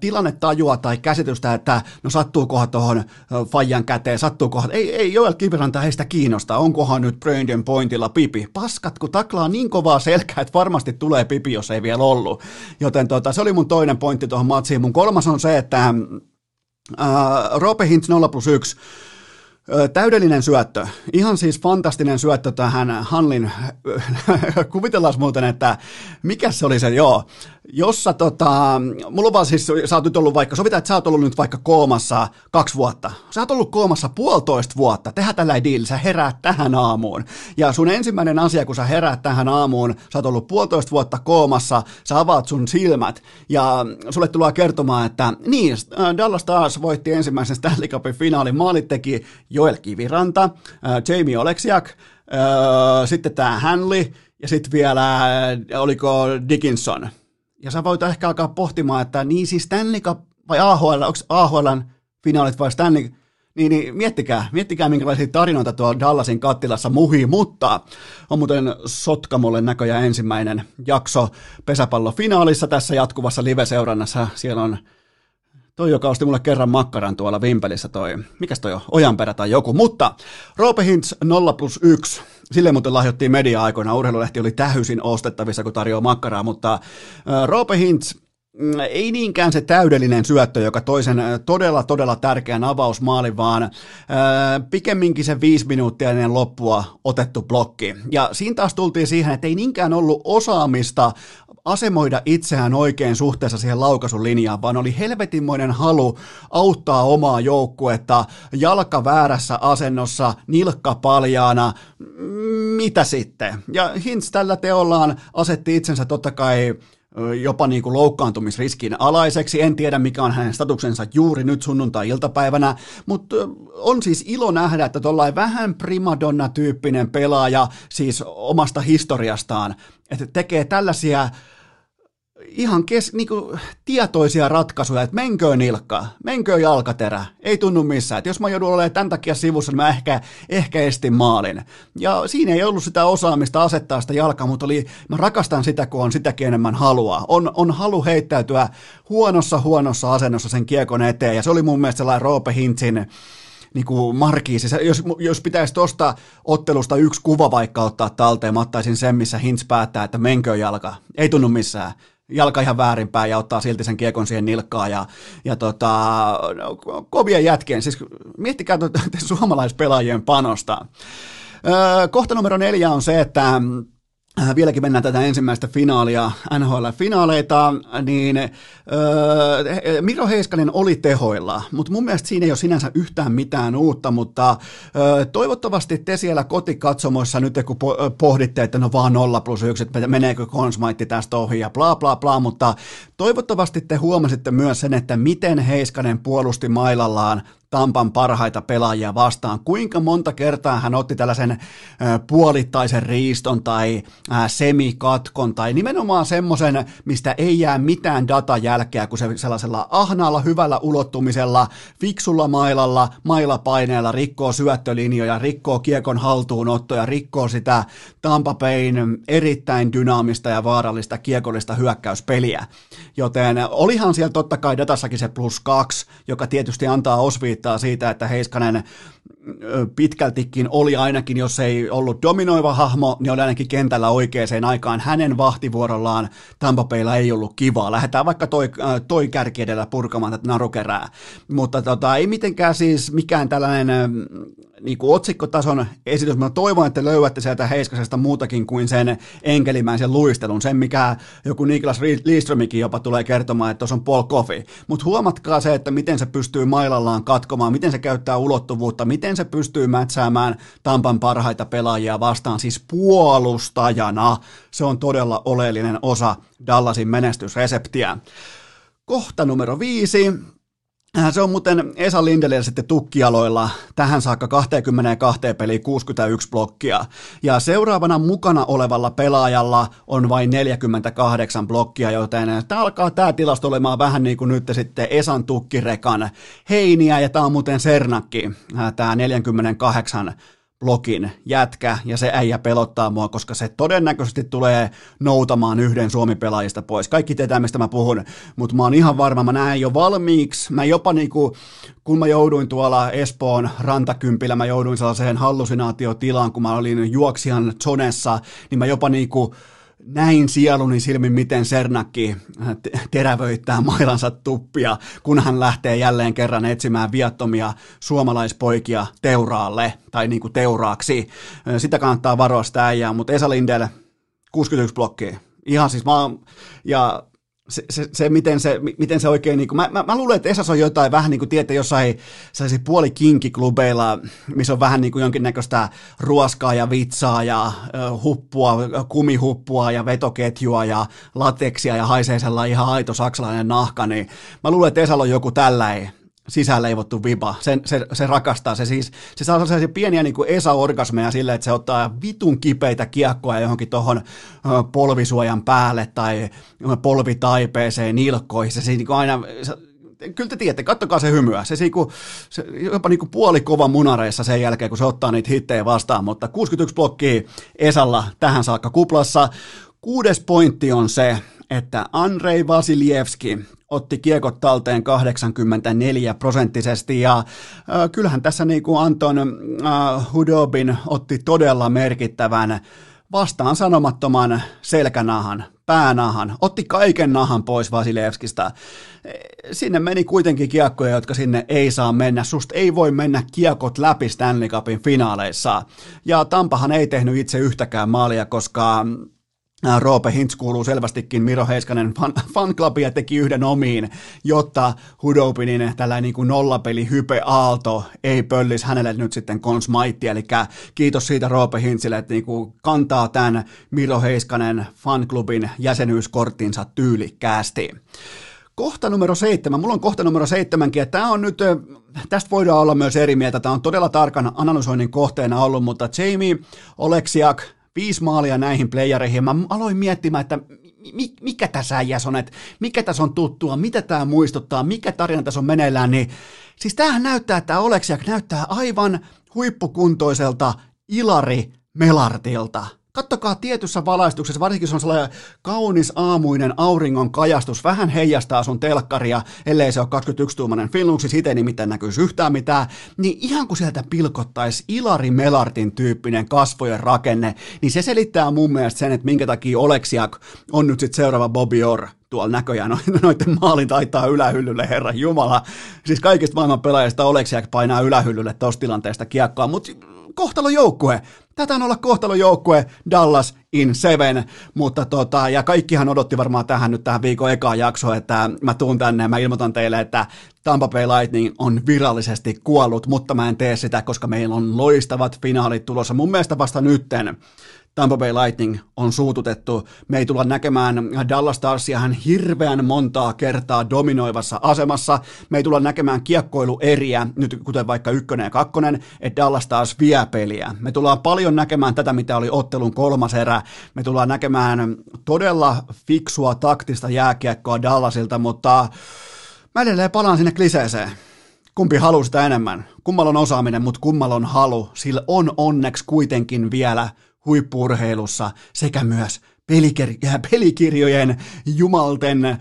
tilannetajua tai käsitystä, että no sattuukohan tuohon Fajan käteen, sattuukohan, ei, ei Joel Kiviranta ei sitä kiinnosta, onkohan nyt Brandon Pointilla pipi. Paskat, kun taklaa niin kovaa selkää, että varmasti tulee pipi, jos ei vielä ollut. Joten tota, se oli mun toinen pointti tuohon matsiin. Mun kolmas on se, että äh, Rope Hintz 0 plus 1 Täydellinen syöttö. Ihan siis fantastinen syöttö tähän Hanlin. Kuvitellaan muuten, että mikä se oli se, joo, jossa tota, mulla on vaan siis, sä oot nyt ollut vaikka, sovitaan, että sä oot ollut nyt vaikka koomassa kaksi vuotta. Sä oot ollut koomassa puolitoista vuotta, tehdä tällä diil, sä heräät tähän aamuun. Ja sun ensimmäinen asia, kun sä heräät tähän aamuun, sä oot ollut puolitoista vuotta koomassa, sä avaat sun silmät ja sulle tulee kertomaan, että niin, Dallas Stars voitti ensimmäisen Stanley Cupin finaalin, maalit teki Joel Kiviranta, äh, Jamie Oleksiak, äh, sitten tämä Hanley ja sitten vielä, äh, oliko Dickinson. Ja sä voit ehkä alkaa pohtimaan, että niin siis Stanley Cup vai AHL, onko AHLn finaalit vai Stanley niin, niin miettikää, miettikää minkälaisia tarinoita tuolla Dallasin kattilassa muhii, mutta on muuten Sotkamolle näköjään ensimmäinen jakso pesäpallofinaalissa tässä jatkuvassa live-seurannassa. Siellä on Toi, joka osti mulle kerran makkaran tuolla Vimpelissä, toi, mikäs toi on, Ojanperä tai joku, mutta Roope Hintz 0 plus 1, sille muuten lahjoittiin media-aikoina, urheilulehti oli täysin ostettavissa, kun tarjoaa makkaraa, mutta Roope Hintz Mm, ei niinkään se täydellinen syöttö, joka toisen todella, todella tärkeän avausmaalin, vaan pikemminkin se viisi minuuttia ennen loppua otettu blokki. Ja siinä taas tultiin siihen, että ei niinkään ollut osaamista asemoida itseään oikein suhteessa siihen laukaisun linjaan, vaan oli helvetinmoinen halu auttaa omaa joukkuetta jalka väärässä asennossa, nilkka paljaana, mitä sitten? Ja Hintz tällä teollaan asetti itsensä totta kai jopa niin kuin loukkaantumisriskin alaiseksi. En tiedä, mikä on hänen statuksensa juuri nyt sunnuntai-iltapäivänä, mutta on siis ilo nähdä, että tuollainen vähän primadonna-tyyppinen pelaaja, siis omasta historiastaan, että tekee tällaisia ihan kes, niin kuin, tietoisia ratkaisuja, että menkö nilkka, menkö jalkaterä, ei tunnu missään. Että jos mä joudun olemaan tämän takia sivussa, niin mä ehkä, ehkä estin maalin. Ja siinä ei ollut sitä osaamista asettaa sitä jalkaa, mutta oli, mä rakastan sitä, kun on sitäkin enemmän halua. On, on halu heittäytyä huonossa huonossa asennossa sen kiekon eteen, ja se oli mun mielestä sellainen Roope Hintzin niin kuin markiisi. Jos, jos pitäisi tuosta ottelusta yksi kuva vaikka ottaa talteen, mä ottaisin sen, missä Hintz päättää, että menkö jalka. Ei tunnu missään jalka ihan väärinpäin ja ottaa silti sen kiekon siihen nilkkaan ja, ja tota, kovien jätkien, siis miettikää tuota, suomalaispelaajien panosta. Öö, kohta numero neljä on se, että vieläkin mennään tätä ensimmäistä finaalia, NHL-finaaleita, niin öö, Miro Heiskanen oli tehoilla, mutta mun mielestä siinä ei ole sinänsä yhtään mitään uutta, mutta öö, toivottavasti te siellä kotikatsomoissa nyt kun pohditte, että no vaan 0 plus 1, että meneekö konsmaitti tästä ohi ja bla bla bla, mutta toivottavasti te huomasitte myös sen, että miten Heiskanen puolusti mailallaan Tampan parhaita pelaajia vastaan. Kuinka monta kertaa hän otti tällaisen puolittaisen riiston tai semikatkon tai nimenomaan semmoisen, mistä ei jää mitään datajälkeä, kun se sellaisella ahnaalla hyvällä ulottumisella, fiksulla mailalla, mailapaineella rikkoo syöttölinjoja, rikkoo kiekon haltuunottoja, rikkoo sitä Tampa Bayn erittäin dynaamista ja vaarallista kiekollista hyökkäyspeliä. Joten olihan siellä totta kai datassakin se plus kaksi, joka tietysti antaa osviittaa viittaa siitä, että Heiskanen pitkältikin oli ainakin, jos ei ollut dominoiva hahmo, niin oli ainakin kentällä oikeaan aikaan. Hänen vahtivuorollaan Tampa Baylla ei ollut kivaa. Lähdetään vaikka toi, toi kärki edellä purkamaan tätä narukerää. Mutta tota, ei mitenkään siis mikään tällainen niin kuin otsikkotason esitys. Mä toivon, että löydätte sieltä Heiskasesta muutakin kuin sen enkelimäisen luistelun. Sen, mikä joku Niklas Lidströmikin jopa tulee kertomaan, että tuossa on Paul Coffey. Mutta huomatkaa se, että miten se pystyy mailallaan katkomaan, miten se käyttää ulottuvuutta, miten se pystyy mätsäämään Tampan parhaita pelaajia vastaan, siis puolustajana. Se on todella oleellinen osa Dallasin menestysreseptiä. Kohta numero viisi. Äh, se on muuten Esa Lindelillä sitten tukkialoilla tähän saakka 22 peliä 61 blokkia. Ja seuraavana mukana olevalla pelaajalla on vain 48 blokkia, joten tämä alkaa tämä tilasto olemaan vähän niin kuin nyt sitten Esan tukkirekan heiniä, ja tämä on muuten Sernakki, äh, tämä 48 blogin jätkä ja se äijä pelottaa mua, koska se todennäköisesti tulee noutamaan yhden Suomi-pelaajista pois. Kaikki tietää, mistä mä puhun, mutta mä oon ihan varma, mä näen jo valmiiksi. Mä jopa niinku, kun mä jouduin tuolla Espoon rantakympillä, mä jouduin sellaiseen hallusinaatiotilaan, kun mä olin juoksijan zonessa, niin mä jopa niinku, näin sieluni silmin, miten Sernakki terävöittää mailansa tuppia, kun hän lähtee jälleen kerran etsimään viattomia suomalaispoikia teuraalle, tai niin kuin teuraaksi. Sitä kannattaa varoa sitä äijää, mutta Esa Lindell, 61 blokkia. Ihan siis mä ja se, se, se, miten se, miten se oikein, niin kuin, mä, mä, mä, luulen, että Esas on jotain vähän niin kuin, tiedätte, jossain puoli kinkiklubeilla, missä on vähän niin kuin jonkinnäköistä ruoskaa ja vitsaa ja uh, huppua, kumihuppua ja vetoketjua ja lateksia ja haisee sellainen ihan aito saksalainen nahka, niin mä luulen, että Esalla on joku tällainen sisäänleivottu viba. Se, se, se rakastaa. Se, siis, se saa sellaisia pieniä niin kuin Esa-orgasmeja silleen, että se ottaa vitun kipeitä kiekkoja johonkin tuohon polvisuojan päälle tai polvitaipeeseen, nilkkoihin. Se, se niin kuin aina... Se, kyllä te tiedätte, kattokaa se hymyä. Se, niinku, se jopa niinku puoli kova munareissa sen jälkeen, kun se ottaa niitä hittejä vastaan, mutta 61 blokkia Esalla tähän saakka kuplassa. Kuudes pointti on se, että Andrei Vasilievski otti kiekot talteen 84 prosenttisesti ja äh, kyllähän tässä niin kuin Anton äh, Hudobin otti todella merkittävän vastaan sanomattoman selkänahan, päänahan, otti kaiken nahan pois Vasilevskista. Sinne meni kuitenkin kiekkoja, jotka sinne ei saa mennä. Susta ei voi mennä kiekot läpi Stanley Cupin finaaleissa. Ja Tampahan ei tehnyt itse yhtäkään maalia, koska Roope Hintz kuuluu selvästikin Miro Heiskanen fan, fanclubia teki yhden omiin, jotta Hudopinin tällainen niin kuin nollapeli Hype Aalto ei pöllis hänelle nyt sitten konsmaitti, eli kiitos siitä Roope Hintzille, että niin kuin kantaa tämän Miro Heiskanen fanklubin jäsenyyskorttinsa tyylikkäästi. Kohta numero seitsemän, mulla on kohta numero seitsemänkin, ja tämä on nyt, tästä voidaan olla myös eri mieltä, tämä on todella tarkan analysoinnin kohteena ollut, mutta Jamie Oleksiak, viisi maalia näihin playereihin. Mä aloin miettimään, että mikä tässä äijäs on, että mikä tässä on tuttua, mitä tämä muistuttaa, mikä tarina tässä on meneillään, niin siis tämähän näyttää, että Oleksiak näyttää aivan huippukuntoiselta Ilari Melartilta. Kattokaa tietyssä valaistuksessa, varsinkin se on sellainen kaunis aamuinen auringon kajastus, vähän heijastaa sun telkkaria, ellei se ole 21-tuumainen filmuksi, siitä ei nimittäin näkyisi yhtään mitään, niin ihan kun sieltä pilkottaisi Ilari Melartin tyyppinen kasvojen rakenne, niin se selittää mun mielestä sen, että minkä takia Oleksiak on nyt sitten seuraava Bobby Orr tuolla näköjään. No, noiden maalin taitaa ylähyllylle, herra Jumala. Siis kaikista maailman pelaajista Oleksiak painaa ylähyllylle tuosta tilanteesta kiekkoa, mutta kohtalojoukkue. Tätä on olla kohtalojoukkue Dallas in seven, mutta tota, ja kaikkihan odotti varmaan tähän nyt tähän viikon ekaan jaksoon, että mä tuun tänne ja mä ilmoitan teille, että Tampa Bay Lightning on virallisesti kuollut, mutta mä en tee sitä, koska meillä on loistavat finaalit tulossa. Mun mielestä vasta nytten Tampa Bay Lightning on suututettu. Me ei tulla näkemään Dallas Starsia hän hirveän montaa kertaa dominoivassa asemassa. Me ei tulla näkemään kiekkoilueriä, nyt kuten vaikka ykkönen ja kakkonen, että Dallas Stars vie peliä. Me tullaan paljon näkemään tätä, mitä oli ottelun kolmas erä. Me tullaan näkemään todella fiksua taktista jääkiekkoa Dallasilta, mutta mä edelleen palaan sinne kliseeseen kumpi haluaa sitä enemmän. Kummalla on osaaminen, mutta kummalla on halu. Sillä on onneksi kuitenkin vielä huippurheilussa sekä myös pelikir- pelikirjojen jumalten äh,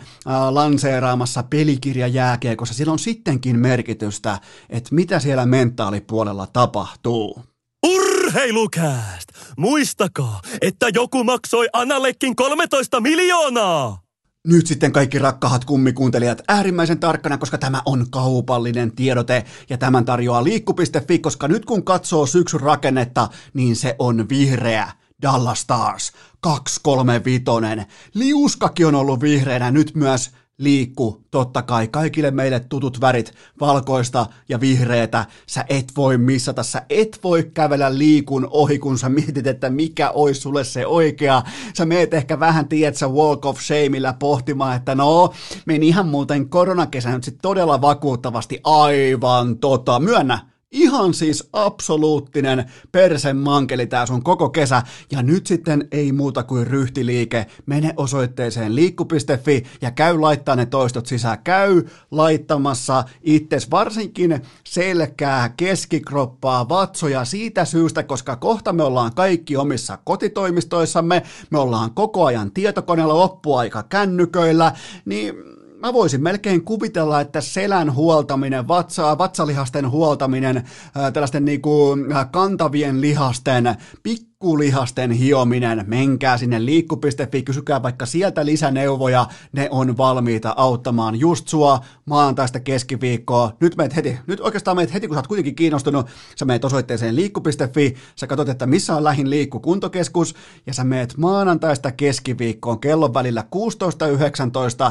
lanseeraamassa pelikirja jääkiekossa. Sillä on sittenkin merkitystä, että mitä siellä mentaalipuolella tapahtuu. Urheilukääst! Muistakaa, että joku maksoi Anallekin 13 miljoonaa! Nyt sitten kaikki rakkahat kummikuuntelijat äärimmäisen tarkkana, koska tämä on kaupallinen tiedote ja tämän tarjoaa liikku.fi, koska nyt kun katsoo syksyn rakennetta, niin se on vihreä. Dallas Stars 235. Liuskakin on ollut vihreänä, nyt myös liikku, totta kai, kaikille meille tutut värit, valkoista ja vihreätä, sä et voi missata, sä et voi kävellä liikun ohi, kun sä mietit, että mikä olisi sulle se oikea, sä meet ehkä vähän, tiedät sä walk of shameillä pohtimaan, että no, meni ihan muuten koronakesä nyt sit todella vakuuttavasti, aivan tota, myönnä, Ihan siis absoluuttinen mankeli tää sun koko kesä. Ja nyt sitten ei muuta kuin ryhtiliike. Mene osoitteeseen liikku.fi ja käy laittaa ne toistot sisään. Käy laittamassa itses varsinkin selkää, keskikroppaa, vatsoja siitä syystä, koska kohta me ollaan kaikki omissa kotitoimistoissamme. Me ollaan koko ajan tietokoneella loppuaika kännyköillä. Niin mä voisin melkein kuvitella, että selän huoltaminen, vatsaa, vatsalihasten huoltaminen, tällaisten niinku kantavien lihasten, pikku pikkulihasten hiominen, menkää sinne liikku.fi, kysykää vaikka sieltä lisäneuvoja, ne on valmiita auttamaan just sua maantaista keskiviikkoa. Nyt meet heti, nyt oikeastaan meet heti, kun sä oot kuitenkin kiinnostunut, sä meet osoitteeseen liikku.fi, sä katsot, että missä on lähin liikkukuntokeskus, ja sä meet maanantaista keskiviikkoon kellon välillä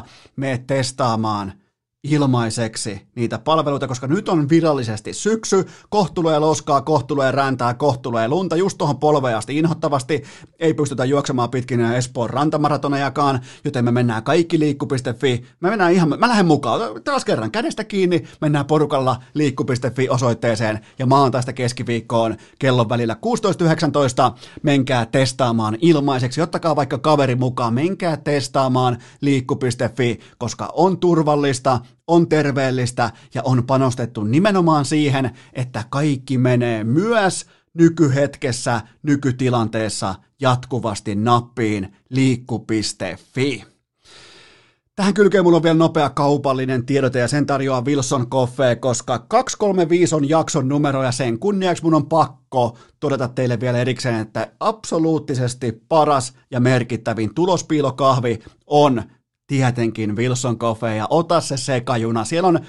16.19, meet testaamaan – ilmaiseksi niitä palveluita, koska nyt on virallisesti syksy, kohtulee loskaa, kohtulee räntää, kohtulee lunta, just tuohon polveen asti inhottavasti, ei pystytä juoksemaan pitkin Espoon rantamaratonejakaan, joten me mennään kaikki liikku.fi, me mennään ihan, mä lähden mukaan, taas kerran kädestä kiinni, mennään porukalla liikku.fi osoitteeseen ja maantaista keskiviikkoon kellon välillä 16.19, menkää testaamaan ilmaiseksi, ottakaa vaikka kaveri mukaan, menkää testaamaan liikku.fi, koska on turvallista, on terveellistä ja on panostettu nimenomaan siihen, että kaikki menee myös nykyhetkessä, nykytilanteessa jatkuvasti nappiin liikku.fi. Tähän kylkeen mulla on vielä nopea kaupallinen tiedote ja sen tarjoaa Wilson Coffee, koska 235 on jakson numero ja sen kunniaksi mun on pakko todeta teille vielä erikseen, että absoluuttisesti paras ja merkittävin tulospiilokahvi on tietenkin Wilson Coffee ja ota se sekajuna. Siellä on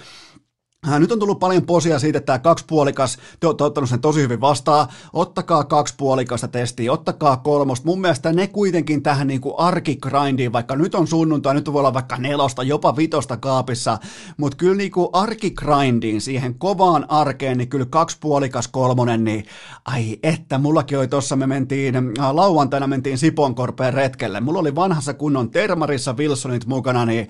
nyt on tullut paljon posia siitä, että tämä kaksipuolikas, te olette ottanut sen tosi hyvin vastaan, ottakaa kaksipuolikasta testiä, ottakaa kolmosta. Mun mielestä ne kuitenkin tähän niin kuin arkigrindiin, vaikka nyt on sunnuntai, nyt voi olla vaikka nelosta, jopa vitosta kaapissa, mutta kyllä niin kuin arkigrindiin, siihen kovaan arkeen, niin kyllä kaksipuolikas kolmonen, niin ai että, mullakin oli tossa, me mentiin, äh, lauantaina mentiin Siponkorpeen retkelle, mulla oli vanhassa kunnon termarissa Wilsonit mukana, niin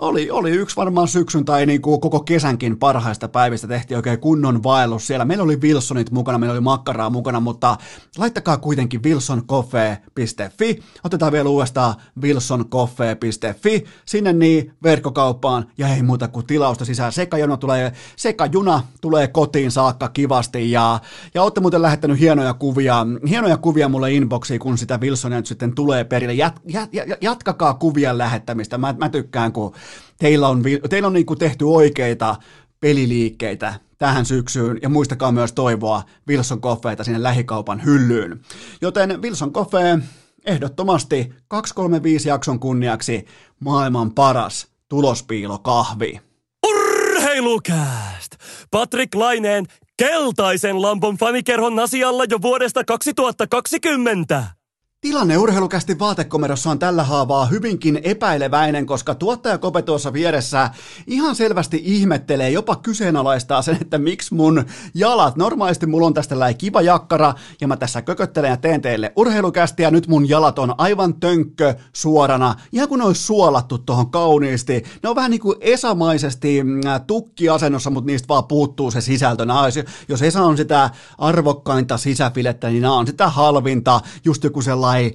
oli, oli yksi varmaan syksyn tai niin kuin koko kesänkin parhaista päivistä tehtiin oikein kunnon vaellus siellä. Meillä oli Wilsonit mukana, meillä oli makkaraa mukana, mutta laittakaa kuitenkin wilsoncoffee.fi. Otetaan vielä uudestaan wilsoncoffee.fi. Sinne niin verkkokauppaan ja ei muuta kuin tilausta sisään. Sekajuna tulee, sekajuna tulee kotiin saakka kivasti ja, ja olette muuten lähettänyt hienoja kuvia, hienoja kuvia mulle inboxiin, kun sitä Wilsonia nyt sitten tulee perille. Jat, jat, jat, jatkakaa kuvien lähettämistä. Mä, mä tykkään, kun teillä on, teillä on niin kuin tehty oikeita peliliikkeitä tähän syksyyn ja muistakaa myös toivoa Wilson Coffeeta sinne lähikaupan hyllyyn. Joten Wilson Coffee ehdottomasti 235 jakson kunniaksi maailman paras tulospiilokahvi. Urheilukääst! Patrick Laineen keltaisen lampon fanikerhon asialla jo vuodesta 2020. Tilanne urheilukästi vaatekomerossa on tällä haavaa hyvinkin epäileväinen, koska tuottaja Kope tuossa vieressä ihan selvästi ihmettelee, jopa kyseenalaistaa sen, että miksi mun jalat, normaalisti mulla on tästä läi kiva jakkara, ja mä tässä kököttelen ja teen teille urheilukästi, ja nyt mun jalat on aivan tönkkö suorana, ihan kuin ne olisi suolattu tuohon kauniisti. Ne on vähän niin kuin esamaisesti mm, tukkiasennossa, mutta niistä vaan puuttuu se sisältö. Olisi, jos Esa on sitä arvokkainta sisäfilettä, niin nämä on sitä halvinta, just joku sellainen tai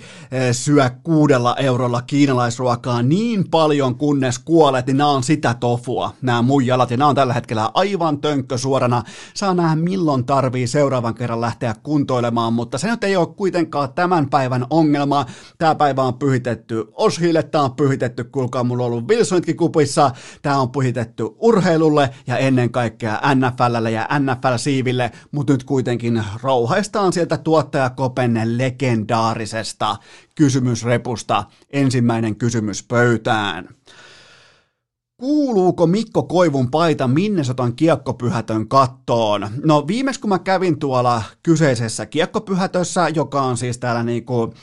syö kuudella eurolla kiinalaisruokaa niin paljon kunnes kuolet, niin nämä on sitä tofua, nämä mun jalat, ja nämä on tällä hetkellä aivan tönkkö suorana. Saa nähdä milloin tarvii seuraavan kerran lähteä kuntoilemaan, mutta se nyt ei ole kuitenkaan tämän päivän ongelma. Tämä päivä on pyhitetty Oshille, tämä on pyhitetty, kuulkaa, mulla on ollut Wilsonitkin kupissa, tämä on pyhitetty urheilulle ja ennen kaikkea NFLlle ja NFL-siiville, mutta nyt kuitenkin rouhaistaan sieltä tuottajakopenne legendaarisen jokaisesta kysymysrepusta ensimmäinen kysymys pöytään. Kuuluuko Mikko Koivun paita Minnesotan kiekkopyhätön kattoon? No viimeksi kun mä kävin tuolla kyseisessä kiekkopyhätössä, joka on siis täällä niinku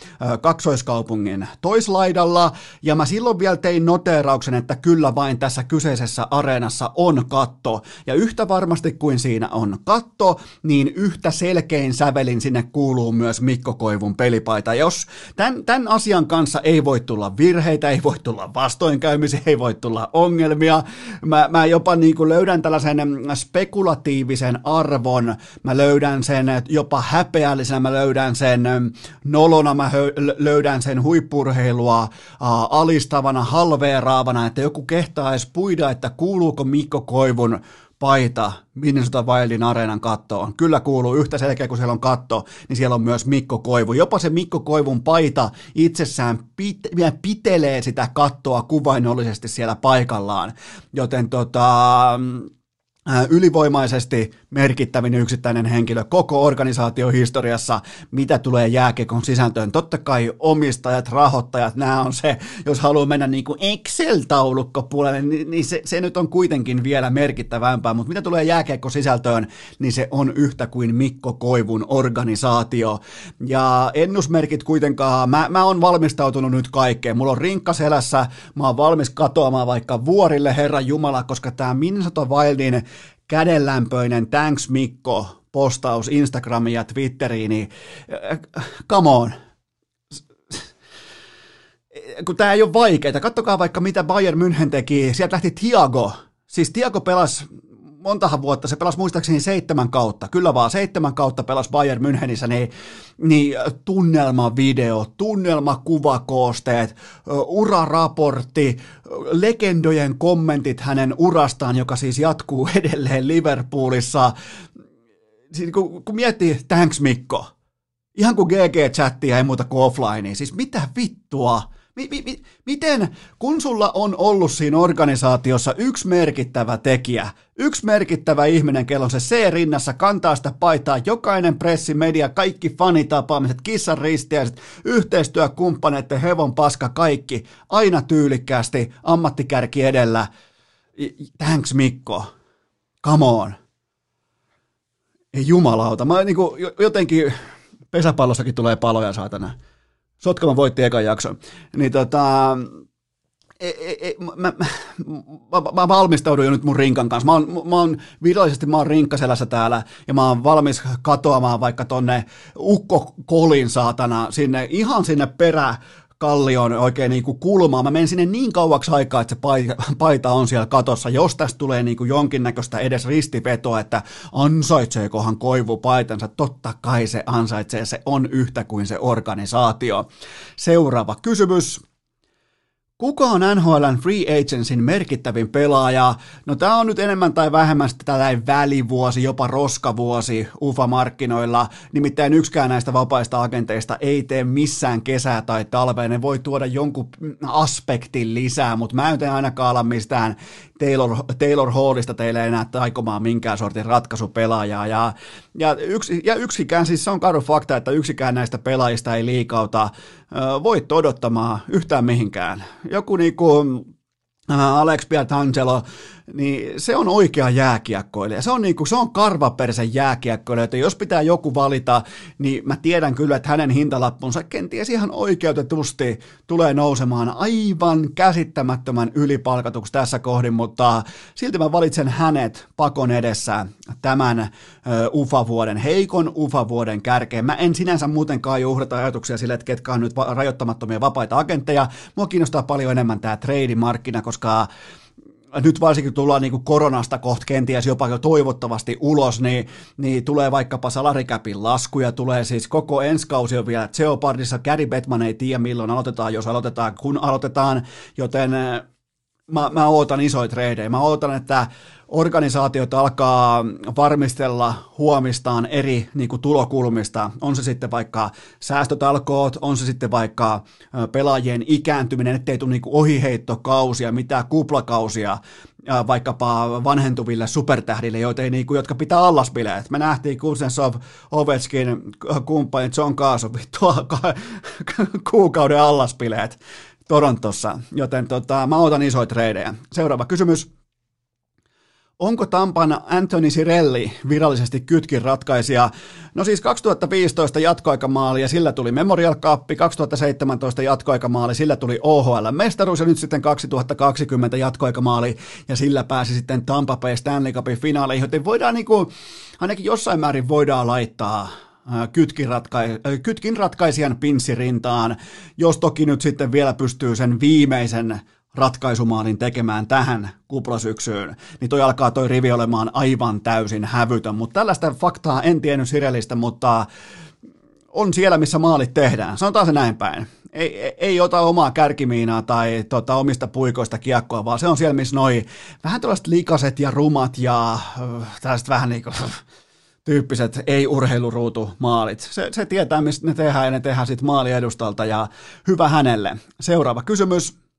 kaksoiskaupungin toislaidalla, ja mä silloin vielä tein noteerauksen, että kyllä vain tässä kyseisessä areenassa on katto. Ja yhtä varmasti kuin siinä on katto, niin yhtä selkein sävelin sinne kuuluu myös Mikko Koivun pelipaita. Jos tämän, tämän asian kanssa ei voi tulla virheitä, ei voi tulla vastoinkäymisiä, ei voi tulla ongelmia, ongelmia. Mä, mä jopa niin kuin löydän tällaisen spekulatiivisen arvon, mä löydän sen jopa häpeällisenä, mä löydän sen nolona, mä löydän sen huippurheilua alistavana, halveeraavana, että joku kehtaa edes puida, että kuuluuko Mikko Koivun paita Minnesota Wildin areenan kattoon. Kyllä kuuluu yhtä selkeä, kun siellä on katto, niin siellä on myös Mikko Koivu. Jopa se Mikko Koivun paita itsessään pit- pitelee sitä kattoa kuvainnollisesti siellä paikallaan. Joten tota, ylivoimaisesti merkittävin yksittäinen henkilö koko organisaatiohistoriassa, mitä tulee jääkekon sisältöön. Totta kai omistajat, rahoittajat, nämä on se, jos haluaa mennä niin kuin Excel-taulukko puolelle, niin, niin se, se nyt on kuitenkin vielä merkittävämpää, mutta mitä tulee jääkekon sisältöön, niin se on yhtä kuin Mikko Koivun organisaatio. Ja ennusmerkit kuitenkaan, mä, mä oon valmistautunut nyt kaikkeen. Mulla on rinkka selässä, mä oon valmis katoamaan vaikka vuorille, Herran Jumala, koska tämä Minnesota Wildin kädenlämpöinen Thanks Mikko postaus Instagramiin ja Twitteriin, niin äh, come on. Kun tämä ei ole vaikeaa. Kattokaa vaikka mitä Bayern München teki. Sieltä lähti Tiago. Siis Tiago pelasi montahan vuotta, se pelasi muistaakseni seitsemän kautta, kyllä vaan seitsemän kautta pelasi Bayern Münchenissä, niin, niin tunnelmavideo, tunnelmakuvakoosteet, uraraportti, legendojen kommentit hänen urastaan, joka siis jatkuu edelleen Liverpoolissa. Siis kun, kun miettii, thanks Mikko, ihan kuin GG-chattia ei muuta kuin offline, siis mitä vittua, Mi- mi- mi- miten, kun sulla on ollut siinä organisaatiossa yksi merkittävä tekijä, yksi merkittävä ihminen, kello on se C-rinnassa, kantaa sitä paitaa, jokainen pressi, media, kaikki fanitapaamiset, kissan ristiäiset, yhteistyökumppaneiden, hevon paska, kaikki, aina tyylikkäästi, ammattikärki edellä. Thanks Mikko, come on. Ei jumalauta, mä niinku, jotenkin pesäpallossakin tulee paloja saatana. Sotkamo voitti ekan jakson. Niin tota, e, e, e, mä, mä, mä, mä valmistaudun jo nyt mun rinkan kanssa. Mä oon, mä oon virallisesti mä oon rinkkaselässä täällä ja mä oon valmis katoamaan vaikka tonne Ukko Kolin saatana sinne, ihan sinne perä kallion oikein niin kuin kulmaa. Mä menen sinne niin kauaksi aikaa, että se paita on siellä katossa. Jos tästä tulee niin kuin jonkinnäköistä edes ristivetoa, että ansaitseekohan koivu paitansa, totta kai se ansaitsee. Se on yhtä kuin se organisaatio. Seuraava kysymys. Kuka on NHLn free agentsin merkittävin pelaaja? No tämä on nyt enemmän tai vähemmän tällainen välivuosi, jopa roskavuosi UFA-markkinoilla. Nimittäin yksikään näistä vapaista agenteista ei tee missään kesää tai talvea. Ne voi tuoda jonkun aspektin lisää, mutta mä en ainakaan ala mistään Taylor, Taylor Hallista teille enää taikomaan minkään sortin ratkaisupelaajaa. Ja, ja, yksi, ja yksikään, siis se on karu fakta, että yksikään näistä pelaajista ei liikauta voi odottamaan yhtään mihinkään. Joku niinku Alex Pietrangelo, niin se on oikea jääkiekkoilija. Se on, niin kuin, se on karvapersen jääkiekkoilija, että jos pitää joku valita, niin mä tiedän kyllä, että hänen hintalappunsa kenties ihan oikeutetusti tulee nousemaan aivan käsittämättömän ylipalkatuksi tässä kohdin, mutta silti mä valitsen hänet pakon edessä tämän UFA-vuoden, heikon UFA-vuoden kärkeen. Mä en sinänsä muutenkaan juhdata ajatuksia sille, että ketkä on nyt rajoittamattomia vapaita agentteja. Mua kiinnostaa paljon enemmän tämä trade-markkina, koska nyt varsinkin tullaan niin kuin koronasta kohta kenties jopa jo toivottavasti ulos, niin, niin tulee vaikkapa salarikäpin laskuja, tulee siis koko ensi kausi on vielä Geopardissa, Gary Bettman ei tiedä milloin aloitetaan, jos aloitetaan, kun aloitetaan, joten mä, mä ootan isoja treidejä. Mä ootan, että organisaatiot alkaa varmistella huomistaan eri niin kuin, tulokulmista. On se sitten vaikka säästötalkoot, on se sitten vaikka pelaajien ikääntyminen, ettei tule niin ohiheittokausia, mitään kuplakausia, vaikkapa vanhentuville supertähdille, joita ei, niin kuin, jotka pitää allaspileet. Me nähtiin Kuznetsov, Ovechkin, kumppani John Kaasov, kuukauden allaspileet Torontossa, joten tota, mä otan isoja treidejä. Seuraava kysymys. Onko Tampan Anthony Sirelli virallisesti kytkin ratkaisija? No siis 2015 jatkoaikamaali ja sillä tuli Memorial Cup, 2017 jatkoaikamaali, sillä tuli OHL-mestaruus ja nyt sitten 2020 jatkoaikamaali ja sillä pääsi sitten Tampa Bay Stanley Cupin finaaleihin, joten voidaan niin kuin, ainakin jossain määrin voidaan laittaa kytkin, ratka- kytkin ratkaisijan pinssirintaan, jos toki nyt sitten vielä pystyy sen viimeisen ratkaisumaalin tekemään tähän kuplasyksyyn, niin toi alkaa toi rivi olemaan aivan täysin hävytön. Mutta tällaista faktaa en tiennyt Sirelistä, mutta on siellä, missä maalit tehdään. Sanotaan se näin päin. Ei, ei, ei ota omaa kärkimiinaa tai tota, omista puikoista kiekkoa, vaan se on siellä, missä noi vähän tällaiset likaset ja rumat ja äh, tällaiset vähän niin kuin, tyyppiset ei-urheiluruutu maalit. Se, se tietää, mistä ne tehdään ja ne tehdään sitten maaliedustalta ja hyvä hänelle. Seuraava kysymys.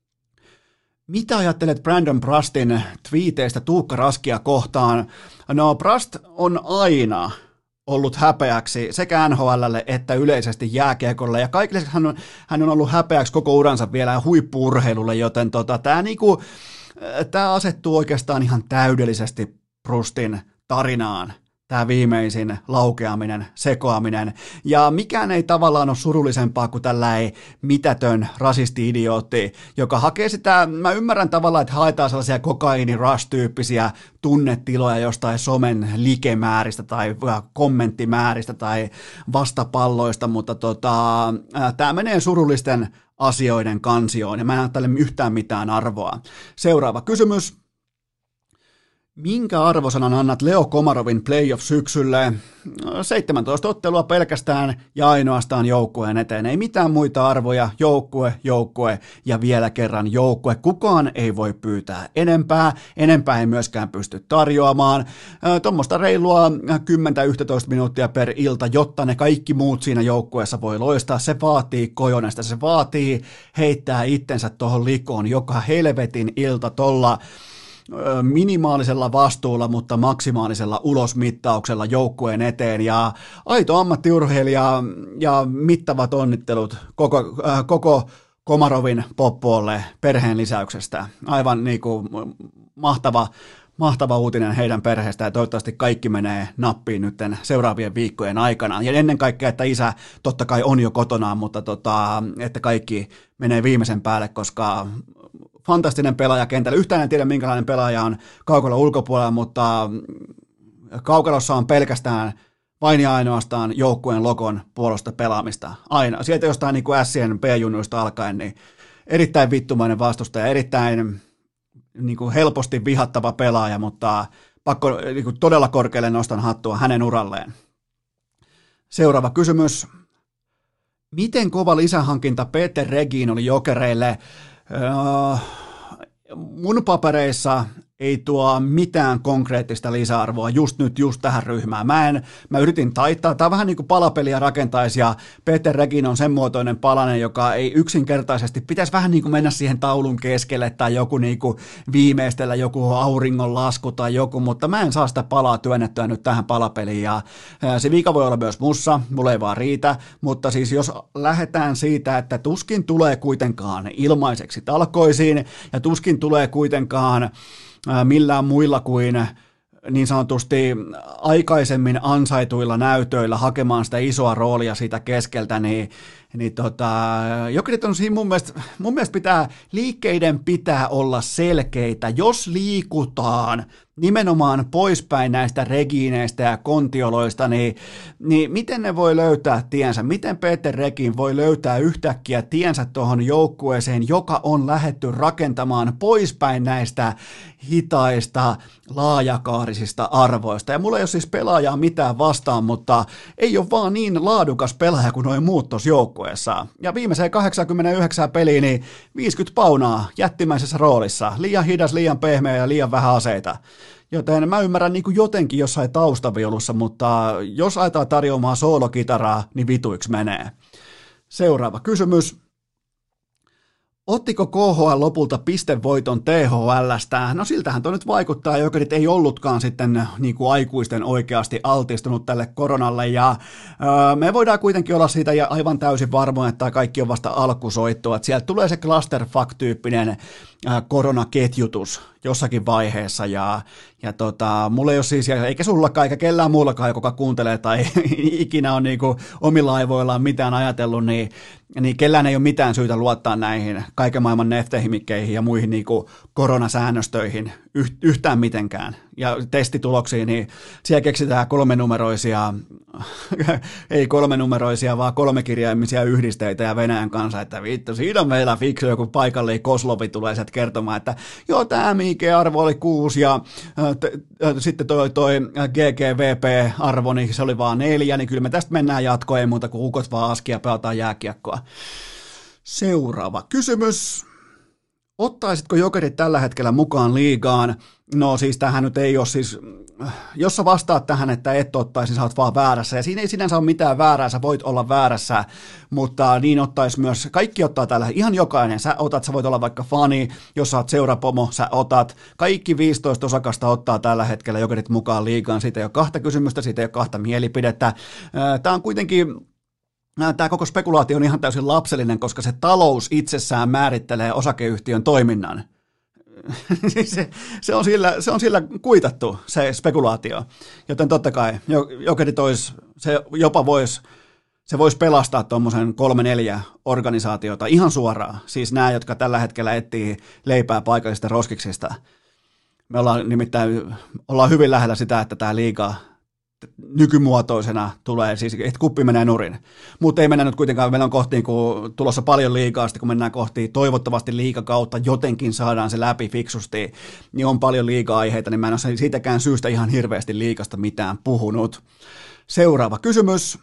Mitä ajattelet Brandon Prustin twiiteistä Tuukka Raskia kohtaan? No, Prust on aina ollut häpeäksi sekä NHLlle että yleisesti jääkiekolle, ja kaikille hän on, hän on ollut häpeäksi koko uransa vielä huippuurheilulle, joten tota, tämä niinku, asettuu oikeastaan ihan täydellisesti Prustin tarinaan tämä viimeisin laukeaminen, sekoaminen. Ja mikään ei tavallaan ole surullisempaa kuin tällainen mitätön rasisti-idiootti, joka hakee sitä, mä ymmärrän tavallaan, että haetaan sellaisia kokaini rush-tyyppisiä tunnetiloja jostain somen likemääristä tai kommenttimääristä tai vastapalloista, mutta tota, tämä menee surullisten asioiden kansioon ja mä en ajattele yhtään mitään arvoa. Seuraava kysymys. Minkä arvosanan annat Leo Komarovin playoff-syksylle? 17 ottelua pelkästään ja ainoastaan joukkueen eteen. Ei mitään muita arvoja, joukkue, joukkue ja vielä kerran joukkue. Kukaan ei voi pyytää enempää, enempää ei myöskään pysty tarjoamaan. Tuommoista reilua 10-11 minuuttia per ilta, jotta ne kaikki muut siinä joukkueessa voi loistaa. Se vaatii kojonesta, se vaatii heittää itsensä tuohon likoon joka helvetin ilta tolla minimaalisella vastuulla, mutta maksimaalisella ulosmittauksella joukkueen eteen ja aito ammattiurheilija ja mittavat onnittelut koko, äh, koko Komarovin poppolle perheen lisäyksestä. Aivan niin kuin mahtava, mahtava uutinen heidän perheestä ja toivottavasti kaikki menee nappiin nyt seuraavien viikkojen aikana. Ja ennen kaikkea, että isä totta kai on jo kotonaan, mutta tota, että kaikki menee viimeisen päälle, koska fantastinen pelaaja kentällä. Yhtään en tiedä, minkälainen pelaaja on kaukalon ulkopuolella, mutta kaukalossa on pelkästään vain ja ainoastaan joukkueen logon puolosta pelaamista. Aina. Sieltä jostain niin kuin Sien B-junnuista alkaen, niin erittäin vittumainen vastustaja, erittäin niin kuin helposti vihattava pelaaja, mutta pakko niin kuin todella korkealle nostan hattua hänen uralleen. Seuraava kysymys. Miten kova lisähankinta Peter Regin oli jokereille? Mun papereissa ei tuo mitään konkreettista lisäarvoa just nyt, just tähän ryhmään. Mä, en, mä yritin taittaa, tämä vähän niin kuin palapeliä rakentaisi ja Peter Regin on sen muotoinen palanen, joka ei yksinkertaisesti, pitäisi vähän niin kuin mennä siihen taulun keskelle tai joku niin kuin viimeistellä joku auringon lasku tai joku, mutta mä en saa sitä palaa työnnettyä nyt tähän palapeliin ja se viika voi olla myös mussa, mulle ei vaan riitä, mutta siis jos lähdetään siitä, että tuskin tulee kuitenkaan ilmaiseksi talkoisiin ja tuskin tulee kuitenkaan millään muilla kuin niin sanotusti aikaisemmin ansaituilla näytöillä hakemaan sitä isoa roolia siitä keskeltä, niin, niin tota, Jokerit on siinä mun mielestä, mun mielestä pitää, liikkeiden pitää olla selkeitä. Jos liikutaan nimenomaan poispäin näistä regiineistä ja kontioloista, niin, niin miten ne voi löytää tiensä? Miten Peter Rekin voi löytää yhtäkkiä tiensä tuohon joukkueeseen, joka on lähetty rakentamaan poispäin näistä hitaista, laajakaarisista arvoista? Ja mulla ei ole siis pelaajaa mitään vastaan, mutta ei ole vaan niin laadukas pelaaja kuin noin muut tuossa. Ja viimeiseen 89 peliin niin 50 paunaa jättimäisessä roolissa. Liian hidas, liian pehmeä ja liian vähän aseita. Joten mä ymmärrän niin kuin jotenkin jossain taustaviolussa, mutta jos ajetaan tarjoamaan soolokitaraa, niin vituiksi menee. Seuraava kysymys. Ottiko KHL lopulta pistevoiton THLstä? No siltähän toi nyt vaikuttaa, jokerit ei ollutkaan sitten niin kuin aikuisten oikeasti altistunut tälle koronalle ja öö, me voidaan kuitenkin olla siitä ja aivan täysin varmoja, että kaikki on vasta alkusoittua, että sieltä tulee se clusterfuck-tyyppinen koronaketjutus jossakin vaiheessa ja, ja tota, mulla ei ole siis, eikä sullakaan eikä kellään muullakaan, joka kuuntelee tai ikinä on niinku omilla aivoillaan mitään ajatellut, niin, niin kellään ei ole mitään syytä luottaa näihin kaiken maailman neftehimikkeihin ja muihin niinku koronasäännöstöihin yhtään mitenkään. Ja testituloksiin, niin siellä keksitään kolmenumeroisia, ei kolmenumeroisia, vaan kolmekirjaimisia yhdisteitä ja Venäjän kanssa, että vittu, siinä on meillä fiksu joku paikallinen Koslovi tulee sieltä kertomaan, että joo, tämä MIG-arvo oli kuusi ja sitten toi, toi GGVP-arvo, niin se oli vaan neljä, niin kyllä me tästä mennään jatkoon, ei muuta kuin ukot vaan askia pelataan jääkiekkoa. Seuraava kysymys. Ottaisitko jokerit tällä hetkellä mukaan liigaan? No siis tähän nyt ei ole siis, jos sä vastaat tähän, että et ottaisi, sä oot vaan väärässä. Ja siinä ei sinänsä ole mitään väärää, sä voit olla väärässä, mutta niin ottaisi myös, kaikki ottaa tällä, ihan jokainen. Sä otat, sä voit olla vaikka fani, jos sä oot seurapomo, sä otat. Kaikki 15 osakasta ottaa tällä hetkellä jokerit mukaan liigaan. Siitä ei ole kahta kysymystä, siitä ei ole kahta mielipidettä. Tämä on kuitenkin tämä koko spekulaatio on ihan täysin lapsellinen, koska se talous itsessään määrittelee osakeyhtiön toiminnan. se, se, on sillä, se on sillä kuitattu, se spekulaatio. Joten totta kai, jokerit olisi, se jopa voisi se voisi pelastaa tuommoisen kolme neljä organisaatiota ihan suoraan. Siis nämä, jotka tällä hetkellä etsii leipää paikallisista roskiksista. Me ollaan nimittäin ollaan hyvin lähellä sitä, että tämä liiga nykymuotoisena tulee, siis että kuppi menee nurin. Mutta ei mennä nyt kuitenkaan, meillä on kohti kun tulossa paljon liikaa, kun mennään kohti toivottavasti liikakautta, jotenkin saadaan se läpi fiksusti, niin on paljon liika-aiheita, niin mä en ole siitäkään syystä ihan hirveästi liikasta mitään puhunut. Seuraava kysymys.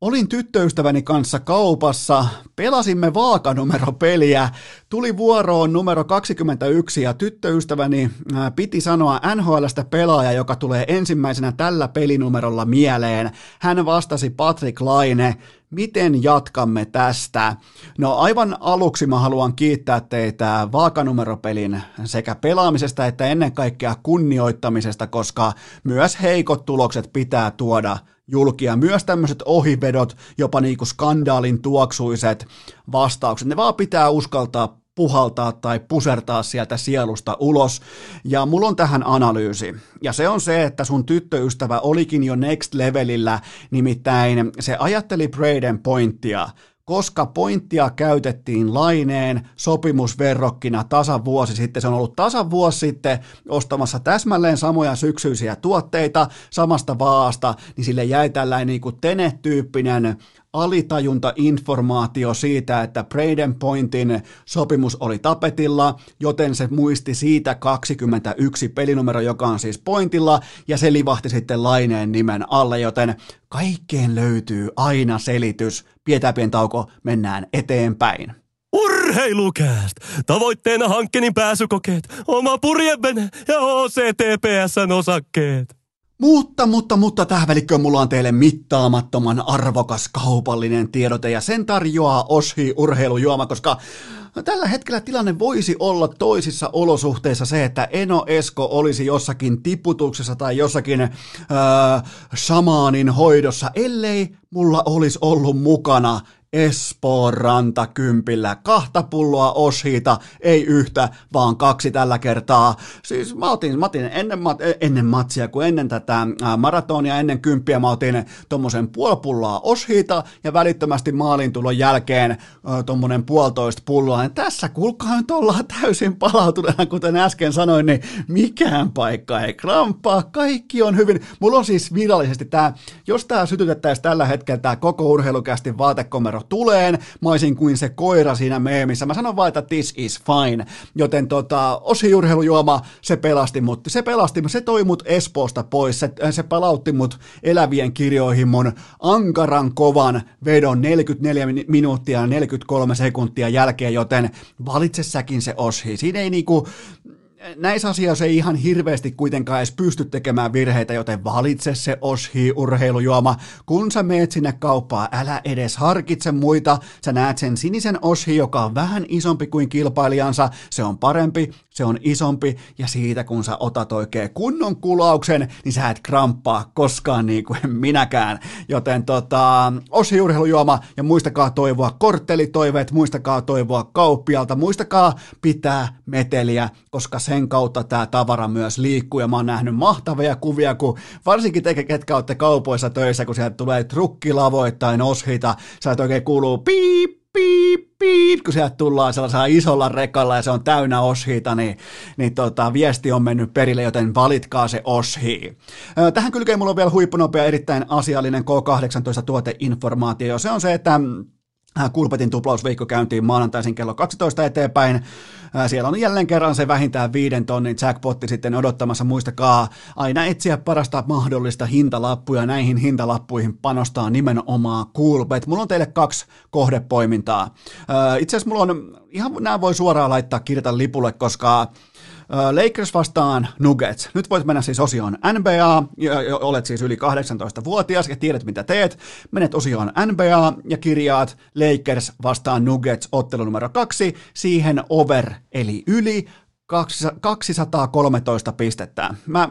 Olin tyttöystäväni kanssa kaupassa, pelasimme vaakanumeropeliä, tuli vuoroon numero 21 ja tyttöystäväni piti sanoa NHLstä pelaaja, joka tulee ensimmäisenä tällä pelinumerolla mieleen. Hän vastasi Patrick Laine, miten jatkamme tästä? No aivan aluksi mä haluan kiittää teitä vaakanumeropelin sekä pelaamisesta että ennen kaikkea kunnioittamisesta, koska myös heikot tulokset pitää tuoda julkia. Myös tämmöiset ohivedot, jopa niinku skandaalin tuoksuiset vastaukset, ne vaan pitää uskaltaa puhaltaa tai pusertaa sieltä sielusta ulos. Ja mulla on tähän analyysi. Ja se on se, että sun tyttöystävä olikin jo next levelillä, nimittäin se ajatteli Braden pointtia koska pointtia käytettiin laineen sopimusverrokkina tasan vuosi sitten. Se on ollut tasan vuosi sitten ostamassa täsmälleen samoja syksyisiä tuotteita samasta vaasta, niin sille jäi tällainen niin kuin Tenet-tyyppinen alitajunta-informaatio siitä, että Braden Pointin sopimus oli tapetilla, joten se muisti siitä 21 pelinumero, joka on siis Pointilla, ja se livahti sitten laineen nimen alle, joten kaikkeen löytyy aina selitys. Pidetään tauko, mennään eteenpäin. Urheilukääst! Tavoitteena hankkeen pääsykokeet, oma purjevene ja OCTPSn osakkeet. Mutta, mutta, mutta tähän välikköön mulla on teille mittaamattoman arvokas kaupallinen tiedote ja sen tarjoaa Oshi urheilujuoma, koska tällä hetkellä tilanne voisi olla toisissa olosuhteissa se, että Eno Esko olisi jossakin tiputuksessa tai jossakin äh, shamaanin hoidossa, ellei mulla olisi ollut mukana Espoon rantakympillä. Kahta pulloa oshiita, ei yhtä, vaan kaksi tällä kertaa. Siis mä otin, mä otin ennen, ennen matsia kuin ennen tätä maratonia, ennen kymppiä mä otin tommosen puoli pulloa oshiita ja välittömästi maalintulon jälkeen tommonen puolitoista pulloa. Ja tässä kuulkaa nyt ollaan täysin palautuneena, kuten äsken sanoin, niin mikään paikka ei kramppaa, kaikki on hyvin. Mulla on siis virallisesti tämä, jos tämä sytytettäisiin tällä hetkellä tämä koko urheilukästi vaatekomero tuleen, mä olisin kuin se koira siinä meemissä. Mä sanon vaan, että this is fine. Joten tota, osi urheilujuoma, se pelasti mut. Se pelasti, se toi mut Espoosta pois. Se, se palautti mut elävien kirjoihin mun ankaran kovan vedon 44 minuuttia ja 43 sekuntia jälkeen, joten valitse säkin se oshi. Siinä ei niinku, näissä asioissa ei ihan hirveästi kuitenkaan edes pysty tekemään virheitä, joten valitse se oshi urheilujuoma. Kun sä meet sinne kauppaan, älä edes harkitse muita. Sä näet sen sinisen oshi, joka on vähän isompi kuin kilpailijansa. Se on parempi, se on isompi ja siitä kun sä otat oikein kunnon kulauksen, niin sä et kramppaa koskaan niin kuin minäkään. Joten tota, oshi urheilujuoma ja muistakaa toivoa korttelitoiveet, muistakaa toivoa kauppialta, muistakaa pitää meteliä, koska sen kautta tämä tavara myös liikkuu ja mä oon nähnyt mahtavia kuvia, kun varsinkin te, ketkä olette kaupoissa töissä, kun sieltä tulee trukkilavoittain oshita, sieltä oikein kuuluu piip, piip, piip, kun sieltä tullaan sellaisella isolla rekalla ja se on täynnä oshita, niin, niin tota, viesti on mennyt perille, joten valitkaa se oshi. Tähän kylkeen mulla on vielä huippunopea erittäin asiallinen K18 tuoteinformaatio. Se on se, että Kulpetin tuplausviikko käyntiin maanantaisin kello 12 eteenpäin. Siellä on jälleen kerran se vähintään viiden tonnin jackpotti sitten odottamassa. Muistakaa aina etsiä parasta mahdollista hintalappuja. Näihin hintalappuihin panostaa nimenomaan Kulpet. Mulla on teille kaksi kohdepoimintaa. Itse asiassa mulla on, ihan nämä voi suoraan laittaa kirjata lipulle, koska Lakers vastaan Nuggets. Nyt voit mennä siis osioon NBA, olet siis yli 18-vuotias ja tiedät mitä teet. Menet osioon NBA ja kirjaat Lakers vastaan Nuggets ottelu numero kaksi, siihen over eli yli 213 pistettä. Mä,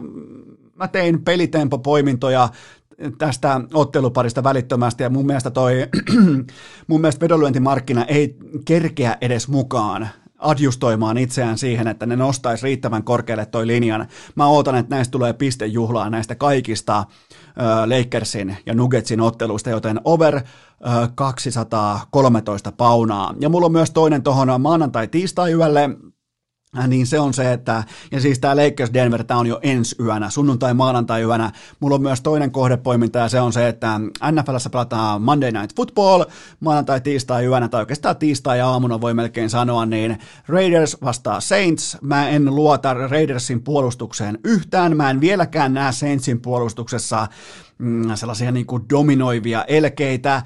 mä tein pelitempo-poimintoja tästä otteluparista välittömästi ja mun mielestä toi, mun mielestä vedonlyöntimarkkina ei kerkeä edes mukaan adjustoimaan itseään siihen, että ne nostaisi riittävän korkealle toi linjan. Mä ootan, että näistä tulee pistejuhlaa näistä kaikista äh, Lakersin ja Nuggetsin otteluista, joten over 213 paunaa. Ja mulla on myös toinen tuohon maanantai-tiistai yölle, Äh, niin se on se, että, ja siis tämä Lakers Denver, tämä on jo ensi yönä, sunnuntai maanantai yönä. Mulla on myös toinen kohdepoiminta ja se on se, että NFLssä pelataan Monday Night Football, maanantai, tiistai yönä, tai oikeastaan tiistai aamuna voi melkein sanoa, niin Raiders vastaa Saints. Mä en luota Raidersin puolustukseen yhtään, mä en vieläkään näe Saintsin puolustuksessa mm, sellaisia niin kuin dominoivia elkeitä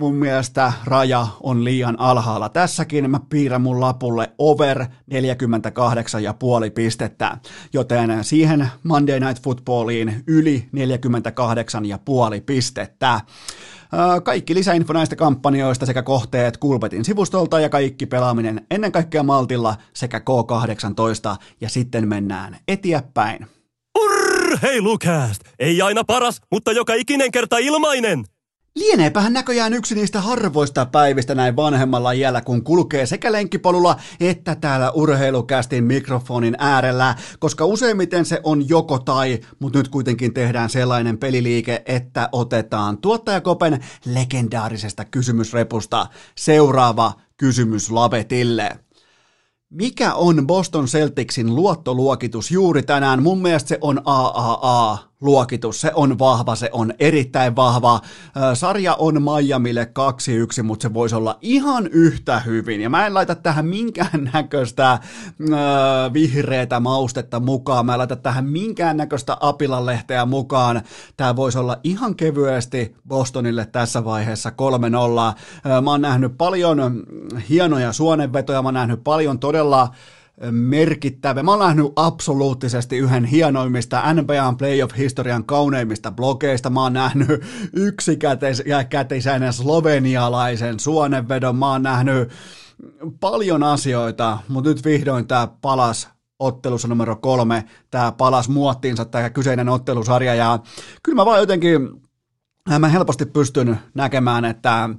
mun mielestä raja on liian alhaalla. Tässäkin mä piirrän mun lapulle over 48,5 pistettä, joten siihen Monday Night Footballiin yli 48,5 pistettä. Kaikki lisäinfo näistä kampanjoista sekä kohteet Kulpetin sivustolta ja kaikki pelaaminen ennen kaikkea Maltilla sekä K18 ja sitten mennään eteenpäin. Urheilukääst! Ei aina paras, mutta joka ikinen kerta ilmainen! Lieneepähän näköjään yksi niistä harvoista päivistä näin vanhemmalla iällä, kun kulkee sekä lenkkipolulla että täällä urheilukästin mikrofonin äärellä, koska useimmiten se on joko tai, mutta nyt kuitenkin tehdään sellainen peliliike, että otetaan tuottajakopen legendaarisesta kysymysrepusta seuraava kysymys Lapetille. Mikä on Boston Celticsin luottoluokitus juuri tänään? Mun mielestä se on AAA luokitus. Se on vahva, se on erittäin vahva. Sarja on Miamille 2-1, mutta se voisi olla ihan yhtä hyvin. Ja mä en laita tähän minkään näköistä vihreätä maustetta mukaan. Mä en laita tähän minkään näköistä apilanlehteä mukaan. Tämä voisi olla ihan kevyesti Bostonille tässä vaiheessa 3-0. Mä oon nähnyt paljon hienoja suonenvetoja, mä oon nähnyt paljon todella merkittävä. Mä oon nähnyt absoluuttisesti yhden hienoimmista NBA playoff-historian kauneimmista blogeista. Mä oon nähnyt yksikätisen slovenialaisen suonenvedon. Mä oon nähnyt paljon asioita, mutta nyt vihdoin tämä palas ottelussa numero kolme, tämä palas muottiinsa, tämä kyseinen ottelusarja, ja kyllä mä vaan jotenkin, mä helposti pystyn näkemään, että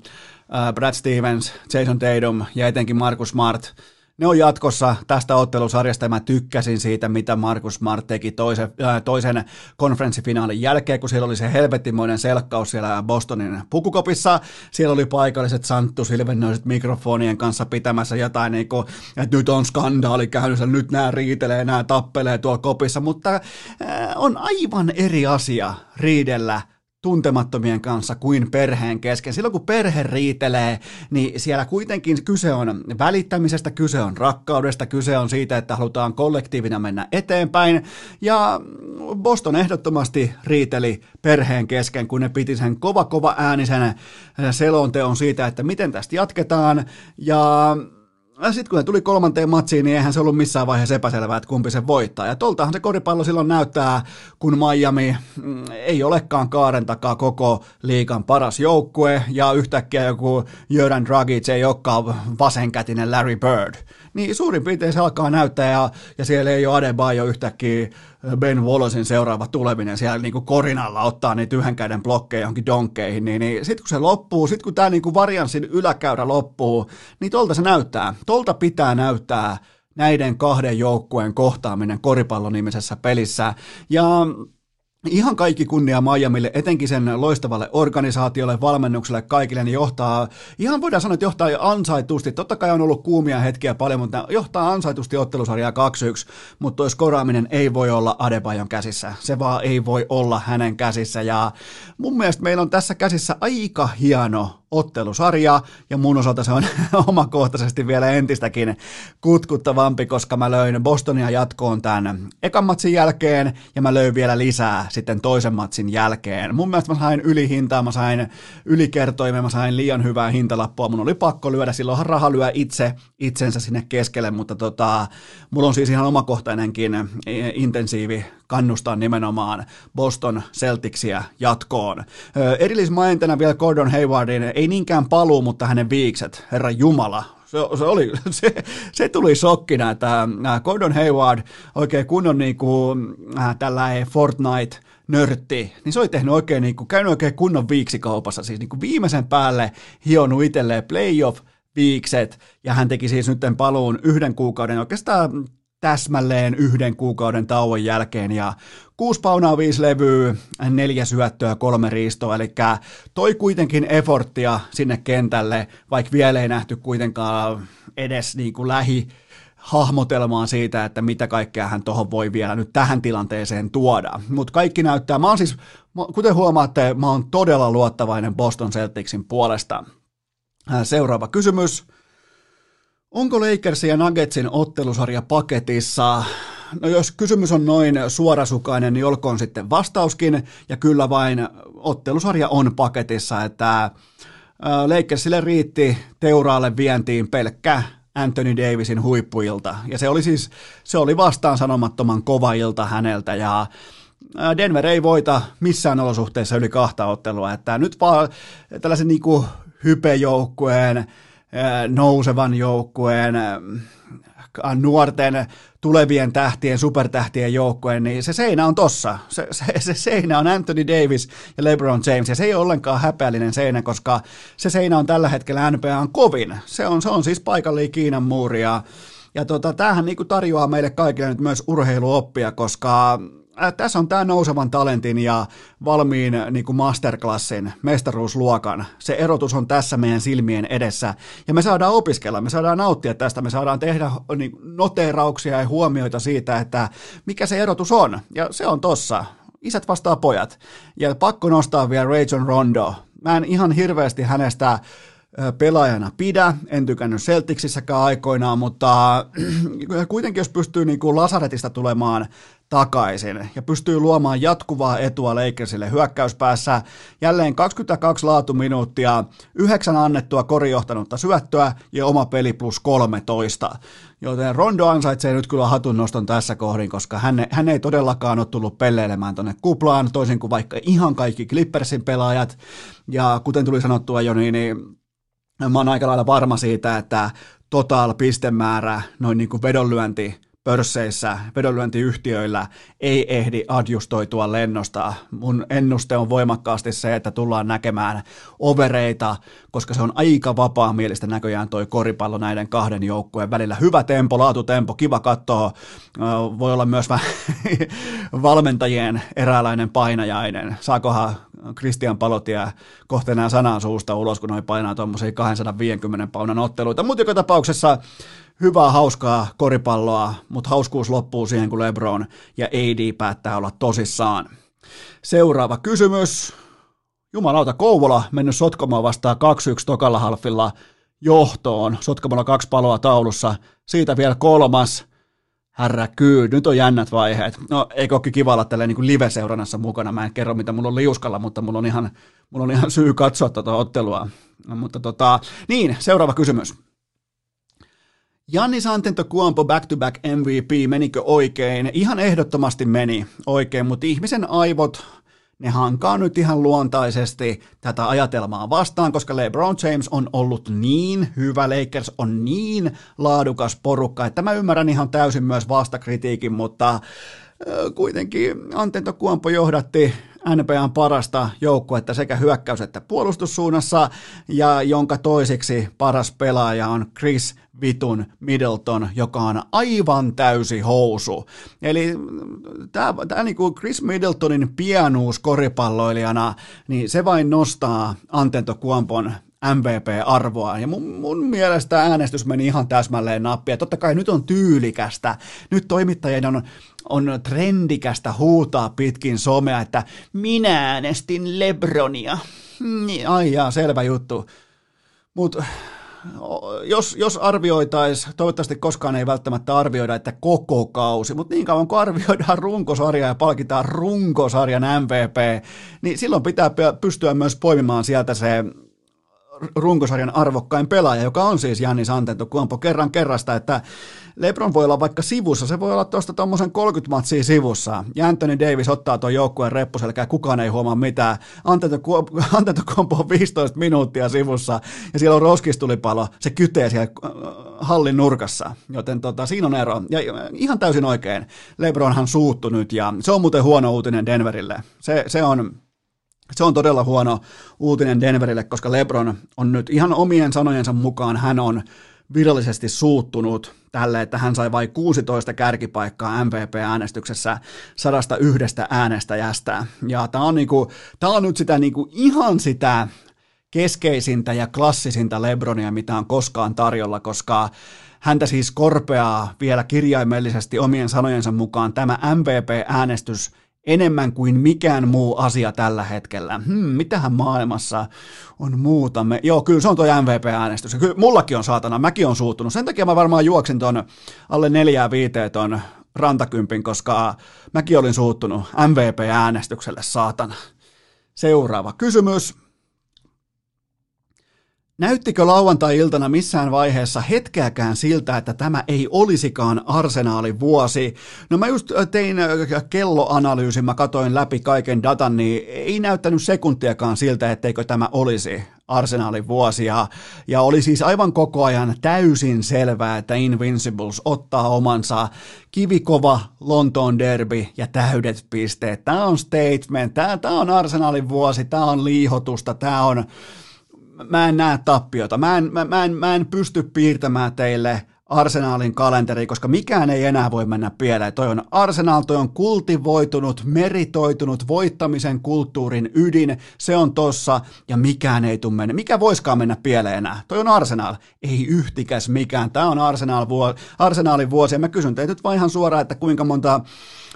Brad Stevens, Jason Tatum ja etenkin Marcus Smart – ne on jatkossa tästä ottelusarjasta ja mä tykkäsin siitä, mitä Markus Smart teki toisen, äh, toisen konferenssifinaalin jälkeen, kun siellä oli se helvettimoinen selkkaus siellä Bostonin pukukopissa. Siellä oli paikalliset Santtu Silvennöiset mikrofonien kanssa pitämässä jotain, niin kuin, että nyt on skandaali käynnissä, nyt nämä riitelee, nämä tappelee tuolla kopissa, mutta äh, on aivan eri asia riidellä tuntemattomien kanssa kuin perheen kesken. Silloin kun perhe riitelee, niin siellä kuitenkin kyse on välittämisestä, kyse on rakkaudesta, kyse on siitä, että halutaan kollektiivina mennä eteenpäin. Ja Boston ehdottomasti riiteli perheen kesken, kun ne piti sen kova kova äänisen selonteon siitä, että miten tästä jatketaan. Ja sitten kun ne tuli kolmanteen matsiin, niin eihän se ollut missään vaiheessa epäselvää, että kumpi se voittaa. Ja toltahan se koripallo silloin näyttää, kun Miami mm, ei olekaan kaaren takaa koko liikan paras joukkue, ja yhtäkkiä joku Jöran Dragic ei olekaan vasenkätinen Larry Bird niin suurin piirtein se alkaa näyttää ja, ja siellä ei ole Adebayo yhtäkkiä Ben Wallacein seuraava tuleminen siellä niin kuin korinalla ottaa niitä yhden käden blokkeja johonkin donkkeihin, niin, niin sitten kun se loppuu, sitten kun tämä niin kuin varianssin yläkäyrä loppuu, niin tolta se näyttää. Tolta pitää näyttää näiden kahden joukkueen kohtaaminen koripallon nimisessä pelissä. Ja Ihan kaikki kunnia Miamille, etenkin sen loistavalle organisaatiolle, valmennukselle, kaikille, niin johtaa, ihan voidaan sanoa, että johtaa ansaitusti. Totta kai on ollut kuumia hetkiä paljon, mutta johtaa ansaitusti ottelusarjaa 2-1, mutta tuo skoraaminen ei voi olla Adebayon käsissä. Se vaan ei voi olla hänen käsissä ja mun mielestä meillä on tässä käsissä aika hieno ottelusarja, ja mun osalta se on omakohtaisesti vielä entistäkin kutkuttavampi, koska mä löin Bostonia jatkoon tämän ekan matsin jälkeen, ja mä löin vielä lisää sitten toisen matsin jälkeen. Mun mielestä mä sain ylihintaa, mä sain ylikertoimen, mä sain liian hyvää hintalappua, mun oli pakko lyödä, silloinhan raha lyö itse itsensä sinne keskelle, mutta tota, mulla on siis ihan omakohtainenkin intensiivi kannustaa nimenomaan Boston Celticsia jatkoon. Erillismaintena vielä Gordon Haywardin, ei niinkään paluu, mutta hänen viikset, herra Jumala, se, se, oli, se, se tuli shokkina, että Gordon Hayward oikein kunnon niin kuin, äh, tällainen Fortnite nörtti, niin se oli tehnyt oikein, niin kuin, käynyt oikein kunnon viiksikaupassa, siis niin kuin viimeisen päälle hionut itselleen playoff viikset, ja hän teki siis nyt paluun yhden kuukauden oikeastaan täsmälleen yhden kuukauden tauon jälkeen ja kuusi paunaa, viisi levyä, neljä syöttöä, kolme riistoa, eli toi kuitenkin efforttia sinne kentälle, vaikka vielä ei nähty kuitenkaan edes niin kuin lähi hahmotelmaan siitä, että mitä kaikkea hän tuohon voi vielä nyt tähän tilanteeseen tuoda. Mutta kaikki näyttää, mä oon siis, kuten huomaatte, mä oon todella luottavainen Boston Celticsin puolesta. Seuraava kysymys. Onko Lakersin ja Nuggetsin ottelusarja paketissa? No jos kysymys on noin suorasukainen, niin olkoon sitten vastauskin, ja kyllä vain ottelusarja on paketissa, että Lakersille riitti teuraalle vientiin pelkkä Anthony Davisin huippuilta, ja se oli siis, se oli vastaan sanomattoman kova ilta häneltä, ja Denver ei voita missään olosuhteissa yli kahta ottelua, että nyt vaan tällaisen niin hypejoukkueen, nousevan joukkueen, nuorten tulevien tähtien, supertähtien joukkueen, niin se seinä on tossa. Se, se, se seinä on Anthony Davis ja LeBron James, ja se ei ole ollenkaan häpeällinen seinä, koska se seinä on tällä hetkellä NBAn kovin. Se on, se on siis paikallinen Kiinan muuri, ja, ja tota, tämähän niin tarjoaa meille kaikille nyt myös urheiluoppia, koska Äh, tässä on tämä nousevan talentin ja valmiin äh, niin kuin masterclassin, mestaruusluokan. Se erotus on tässä meidän silmien edessä. Ja me saadaan opiskella, me saadaan nauttia tästä, me saadaan tehdä niin, noteerauksia ja huomioita siitä, että mikä se erotus on. Ja se on tossa. Isät vastaa pojat. Ja pakko nostaa vielä Rajon Rondo. Mä en ihan hirveästi hänestä äh, pelaajana pidä, en tykännyt Celticsissäkään aikoinaan, mutta kuitenkin jos pystyy niin kuin Lasaretista tulemaan takaisin ja pystyy luomaan jatkuvaa etua Lakersille hyökkäyspäässä. Jälleen 22 laatuminuuttia, yhdeksän annettua korijohtanutta syöttöä ja oma peli plus 13. Joten Rondo ansaitsee nyt kyllä hatun noston tässä kohdin, koska hän, hän ei todellakaan ole tullut pelleilemään tuonne kuplaan, toisin kuin vaikka ihan kaikki Clippersin pelaajat. Ja kuten tuli sanottua jo, niin, niin mä oon aika lailla varma siitä, että total pistemäärä, noin niin kuin vedonlyönti pörsseissä, vedonlyöntiyhtiöillä ei ehdi adjustoitua lennosta. Mun ennuste on voimakkaasti se, että tullaan näkemään overeita, koska se on aika vapaa-mielistä näköjään toi koripallo näiden kahden joukkueen välillä. Hyvä tempo, laatutempo, kiva katsoa. Voi olla myös vähän valmentajien eräänlainen painajainen. Saakohan Christian Palotia kohta sanan suusta ulos, kun noin painaa tuommoisia 250 paunan otteluita. Mutta joka tapauksessa hyvää, hauskaa koripalloa, mutta hauskuus loppuu siihen, kun LeBron ja AD päättää olla tosissaan. Seuraava kysymys. Jumalauta, Kouvola mennyt sotkomaan vastaan 2-1 tokalla halfilla johtoon. Sotkamalla kaksi paloa taulussa. Siitä vielä kolmas. Herra kyy, nyt on jännät vaiheet. No, ei kokki kiva olla tälleen niin live-seurannassa mukana. Mä en kerro, mitä mulla on liuskalla, mutta mulla on ihan, mulla on ihan syy katsoa tuota ottelua. No, mutta tota, niin, seuraava kysymys. Janni Santento Kuompo back-to-back MVP, menikö oikein? Ihan ehdottomasti meni oikein, mutta ihmisen aivot, ne hankaa nyt ihan luontaisesti tätä ajatelmaa vastaan, koska LeBron James on ollut niin hyvä, Lakers on niin laadukas porukka, että mä ymmärrän ihan täysin myös vastakritiikin, mutta kuitenkin Antento Kuompo johdatti NBAn parasta joukkuetta sekä hyökkäys- että puolustussuunnassa, ja jonka toiseksi paras pelaaja on Chris vitun Middleton, joka on aivan täysi housu. Eli tämä niinku Chris Middletonin pienuus koripalloilijana, niin se vain nostaa Antento Kuompon MVP-arvoa. Ja mun, mun mielestä äänestys meni ihan täsmälleen nappia. Totta kai nyt on tyylikästä. Nyt toimittajien on, on trendikästä huutaa pitkin somea, että minä äänestin Lebronia. Niin, ai jaa, selvä juttu. Mutta jos, jos arvioitaisiin, toivottavasti koskaan ei välttämättä arvioida, että koko kausi, mutta niin kauan kun arvioidaan runkosarjaa ja palkitaan runkosarjan MVP, niin silloin pitää pystyä myös poimimaan sieltä se runkosarjan arvokkain pelaaja, joka on siis Jannis Antetokounmpo. Kerran kerrasta, että LeBron voi olla vaikka sivussa, se voi olla tuosta tuommoisen 30 matsia sivussa, ja Anthony Davis ottaa tuon joukkueen reppuselkää, kukaan ei huomaa mitään, Antetokounmpo on 15 minuuttia sivussa, ja siellä on roskistulipalo, se kytee siellä äh, hallin nurkassa, joten tota, siinä on ero, ja ihan täysin oikein, LeBronhan suuttu nyt, ja se on muuten huono uutinen Denverille, se, se on se on todella huono uutinen Denverille, koska LeBron on nyt ihan omien sanojensa mukaan, hän on virallisesti suuttunut tälle, että hän sai vain 16 kärkipaikkaa MVP-äänestyksessä sadasta yhdestä äänestäjästä. Ja tämä on, niinku, tää on nyt sitä niinku, ihan sitä keskeisintä ja klassisinta Lebronia, mitä on koskaan tarjolla, koska häntä siis korpeaa vielä kirjaimellisesti omien sanojensa mukaan tämä MVP-äänestys enemmän kuin mikään muu asia tällä hetkellä. Hmm, mitähän maailmassa on muuta? Me... Joo, kyllä se on tuo MVP-äänestys. Kyllä mullakin on saatana, mäkin on suuttunut. Sen takia mä varmaan juoksin ton alle neljää viiteen ton rantakympin, koska mäkin olin suuttunut MVP-äänestykselle, saatana. Seuraava kysymys. Näyttikö lauantai-iltana missään vaiheessa hetkeäkään siltä, että tämä ei olisikaan arsenaalin vuosi? No mä just äh, tein äh, kelloanalyysin, mä katoin läpi kaiken datan, niin ei näyttänyt sekuntiakaan siltä, etteikö tämä olisi arsenaalin vuosi. Ja, ja oli siis aivan koko ajan täysin selvää, että Invincibles ottaa omansa kivikova Lontoon derby ja täydet pisteet. Tämä on statement, tämä, tämä on arsenaalin vuosi, tämä on liihotusta, tämä on mä en näe tappiota. Mä en, mä, mä, en, mä en pysty piirtämään teille Arsenaalin kalenteri, koska mikään ei enää voi mennä pieleen. Toi on Arsenal, toi on kultivoitunut, meritoitunut voittamisen kulttuurin ydin, se on tossa ja mikään ei tule mennä. Mikä voiskaan mennä pieleen enää? Toi on Arsenal, ei yhtikäs mikään. Tämä on Arsenal vuo, Arsenalin vuosi ja mä kysyn teitä nyt vaan ihan suoraan, että kuinka monta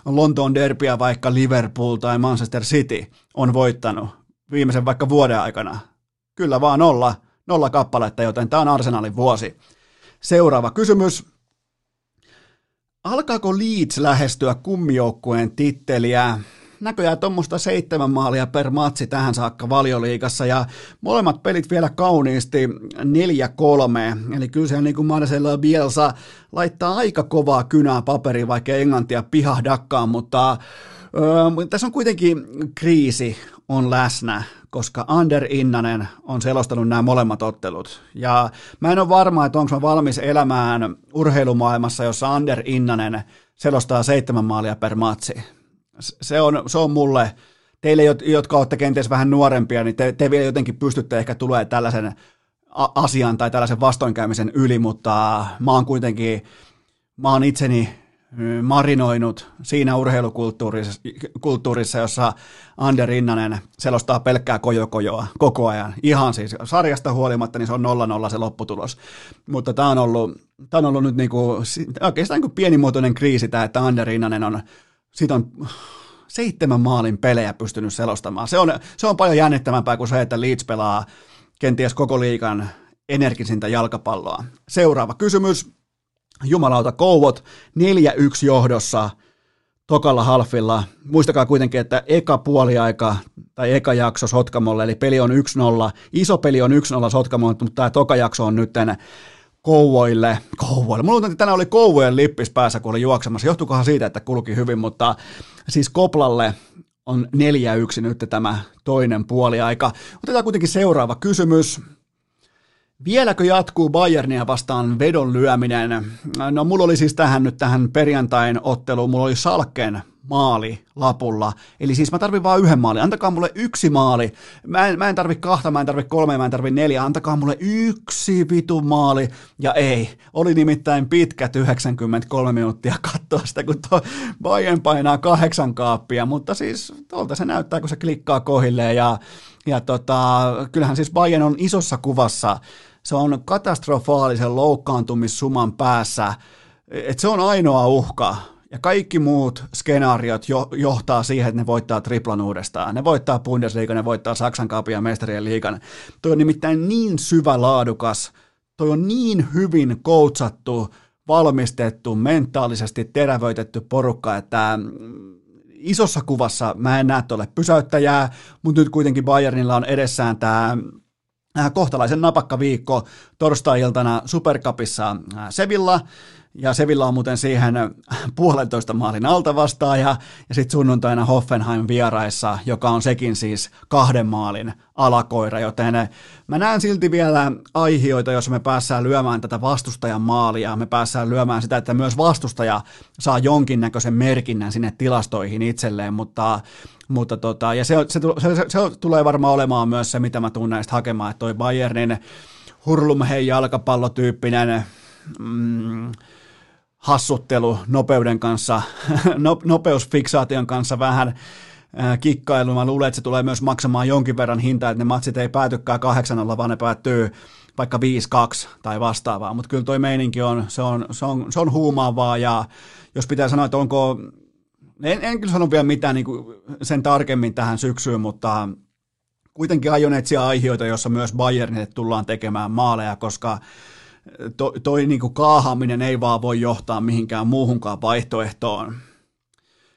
Lontoon derbyä vaikka Liverpool tai Manchester City on voittanut viimeisen vaikka vuoden aikana. Kyllä vaan nolla, nolla kappaletta, joten tämä on Arsenalin vuosi. Seuraava kysymys. Alkaako Leeds lähestyä kummijoukkueen titteliä? Näköjään tuommoista seitsemän maalia per matsi tähän saakka valioliigassa ja molemmat pelit vielä kauniisti 4-3. Eli kyllä se niin kuin Marcelo Bielsa laittaa aika kovaa kynää paperiin, vaikka englantia pihahdakaan, mutta öö, tässä on kuitenkin kriisi on läsnä koska Ander Innanen on selostanut nämä molemmat ottelut. Ja mä en ole varma, että onko mä valmis elämään urheilumaailmassa, jossa Ander Innanen selostaa seitsemän maalia per matsi. Se on, se on mulle, teille, jotka olette kenties vähän nuorempia, niin te, te vielä jotenkin pystytte ehkä tulemaan tällaisen asian tai tällaisen vastoinkäymisen yli, mutta mä oon kuitenkin, mä oon itseni marinoinut siinä urheilukulttuurissa, kulttuurissa, jossa Ander Rinnanen selostaa pelkkää kojokojoa koko ajan. Ihan siis sarjasta huolimatta, niin se on 0-0 se lopputulos. Mutta tämä on ollut, tämä on ollut nyt niinku, oikeastaan niin pienimuotoinen kriisi tämä, että Ander Rinnanen on, siitä on seitsemän maalin pelejä pystynyt selostamaan. Se on, se on paljon jännittävämpää kuin se, että Leeds pelaa kenties koko liikan energisintä jalkapalloa. Seuraava kysymys. Jumalauta Kouvot 4-1 johdossa tokalla halfilla. Muistakaa kuitenkin, että eka puoliaika tai eka jakso Sotkamolle, eli peli on 1-0. Iso peli on 1-0 Sotkamolle, mutta tämä toka jakso on nytten Kouvoille. Kouvoille. Mulla että tänään oli Kouvojen lippis päässä, kun oli juoksemassa. Johtukohan siitä, että kulki hyvin, mutta siis Koplalle on 4-1 nyt tämä toinen puoliaika. Otetaan kuitenkin seuraava kysymys. Vieläkö jatkuu Bayernia vastaan vedon lyöminen? No mulla oli siis tähän nyt tähän perjantain otteluun, mulla oli Salken maali lapulla. Eli siis mä tarvin vain yhden maali. Antakaa mulle yksi maali. Mä en, mä en tarvi kahta, mä en tarvi kolme, mä en tarvi neljä. Antakaa mulle yksi vitu maali. Ja ei. Oli nimittäin pitkät 93 minuuttia katsoa sitä, kun tuo Bayern painaa kahdeksan kaappia. Mutta siis tuolta se näyttää, kun se klikkaa kohilleen. Ja, ja tota, kyllähän siis Bayern on isossa kuvassa. Se on katastrofaalisen loukkaantumissuman päässä. Et se on ainoa uhka ja kaikki muut skenaariot jo, johtaa siihen, että ne voittaa triplan uudestaan. Ne voittaa Bundesliga, ne voittaa Saksan kaupia ja mestarien liigan. Toi on nimittäin niin syvä laadukas, toi on niin hyvin koutsattu, valmistettu, mentaalisesti terävöitetty porukka, että mm, isossa kuvassa mä en näe tuolle pysäyttäjää, mutta nyt kuitenkin Bayernilla on edessään tämä äh, kohtalaisen napakka viikko torstai-iltana Supercupissa äh, Sevilla, ja Sevilla on muuten siihen puolentoista maalin alta vastaan ja, ja sitten sunnuntaina Hoffenheim vieraissa, joka on sekin siis kahden maalin alakoira, joten mä näen silti vielä aihioita, jos me päässään lyömään tätä vastustajan maalia, me päässään lyömään sitä, että myös vastustaja saa jonkinnäköisen merkinnän sinne tilastoihin itselleen, mutta mutta tota, ja se, se, se, se, se, tulee varmaan olemaan myös se, mitä mä tunnen näistä hakemaan, että toi Bayernin hurlumhei jalkapallotyyppinen mm, hassuttelu nopeuden kanssa, no, nopeusfiksaation kanssa vähän äh, kikkailu. Mä luulen, että se tulee myös maksamaan jonkin verran hintaa, että ne matsit ei päätykään 8 vaan ne päättyy vaikka 5-2 tai vastaavaa, mutta kyllä toi meininki on, se on, se on, se on huumaavaa ja jos pitää sanoa, että onko, en, en kyllä sano vielä mitään niin sen tarkemmin tähän syksyyn, mutta kuitenkin aion etsiä aiheita, jossa myös Bayernille tullaan tekemään maaleja, koska to, toi niin kuin kaahaaminen ei vaan voi johtaa mihinkään muuhunkaan vaihtoehtoon,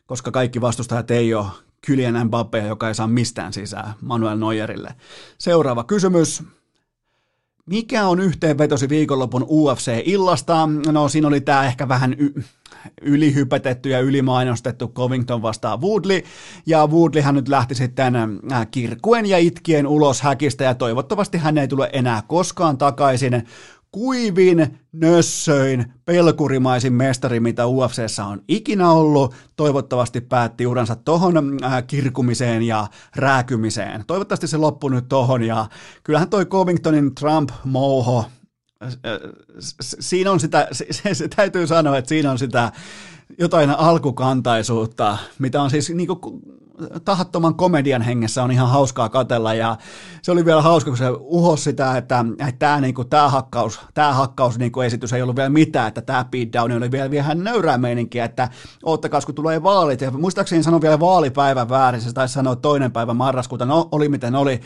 koska kaikki vastustajat ei ole Kylian Mbappé, joka ei saa mistään sisään Manuel Neuerille. Seuraava kysymys. Mikä on yhteenvetosi viikonlopun UFC-illasta? No siinä oli tämä ehkä vähän y- ylihypätetty ja ylimainostettu Covington vastaan Woodley, ja Woodleyhan nyt lähti sitten äh, kirkuen ja itkien ulos häkistä, ja toivottavasti hän ei tule enää koskaan takaisin kuivin, nössöin, pelkurimaisin mestari, mitä UFCssä on ikinä ollut. Toivottavasti päätti uransa tohon äh, kirkumiseen ja rääkymiseen. Toivottavasti se loppui nyt tohon ja kyllähän toi Covingtonin Trump-mouho, äh, siinä on sitä, se, se, se täytyy sanoa, että siinä on sitä jotain alkukantaisuutta, mitä on siis niin kuin, tahattoman komedian hengessä on ihan hauskaa katella ja se oli vielä hauska, kun se uhosi sitä, että, että tämä, niin kuin, tämä hakkaus, tämä hakkaus niin kuin esitys ei ollut vielä mitään, että tämä beatdown oli vielä vähän nöyrää meininkiä, että oottakaa, kun tulee vaalit. Ja muistaakseni sanon vielä vaalipäivän väärin, se taisi sanoa toinen päivä marraskuuta, no oli miten oli,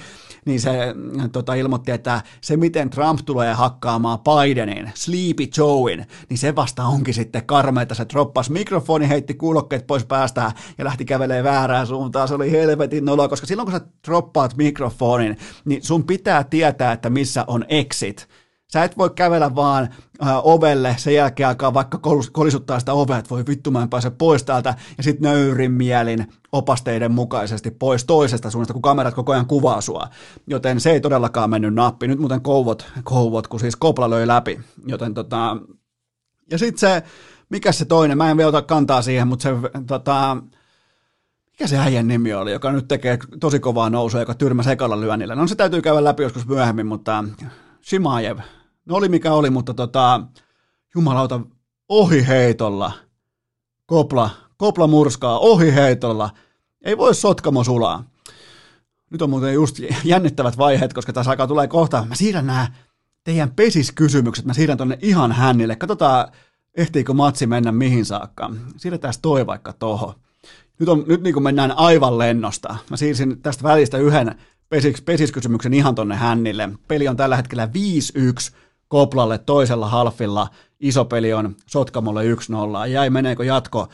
niin se tota, ilmoitti, että se miten Trump tulee hakkaamaan Bidenin, Sleepy Joein, niin se vasta onkin sitten karmeita, se droppasi mikrofoni, heitti kuulokkeet pois päästä ja lähti kävelemään väärään suuntaan, se oli helvetin nolo, koska silloin kun sä droppaat mikrofonin, niin sun pitää tietää, että missä on exit. Sä et voi kävellä vaan äh, ovelle, sen jälkeen alkaa vaikka kolisuttaa sitä ovea, että voi vittu mä en pääse pois täältä, ja sitten nöyrin mielin opasteiden mukaisesti pois toisesta suunnasta, kun kamerat koko ajan kuvaa sua. Joten se ei todellakaan mennyt nappi. Nyt muuten kouvot, kouvot kun siis kopla löi läpi. Joten tota... Ja sitten se, mikä se toinen, mä en vielä ota kantaa siihen, mutta se tota, mikä se äijän nimi oli, joka nyt tekee tosi kovaa nousua, joka tyrmäsi ekalla lyönnillä. No se täytyy käydä läpi joskus myöhemmin, mutta Shimaev, no oli mikä oli, mutta tota, jumalauta, ohi heitolla, kopla, kopla murskaa, ohi heitolla, ei voi sotkamo sulaa. Nyt on muuten just jännittävät vaiheet, koska tässä aikaa tulee kohta, mä siirrän nämä teidän pesiskysymykset, mä siirrän tonne ihan hännille, katsotaan, ehtiikö matsi mennä mihin saakka. Siirretään toi vaikka toho. Nyt, on, nyt niin kuin mennään aivan lennosta. Mä siirsin tästä välistä yhden pesis, pesiskysymyksen ihan tonne hännille. Peli on tällä hetkellä 5-1 Koplalle toisella halfilla. Iso peli on Sotkamolle 1-0. Jäi meneekö jatko,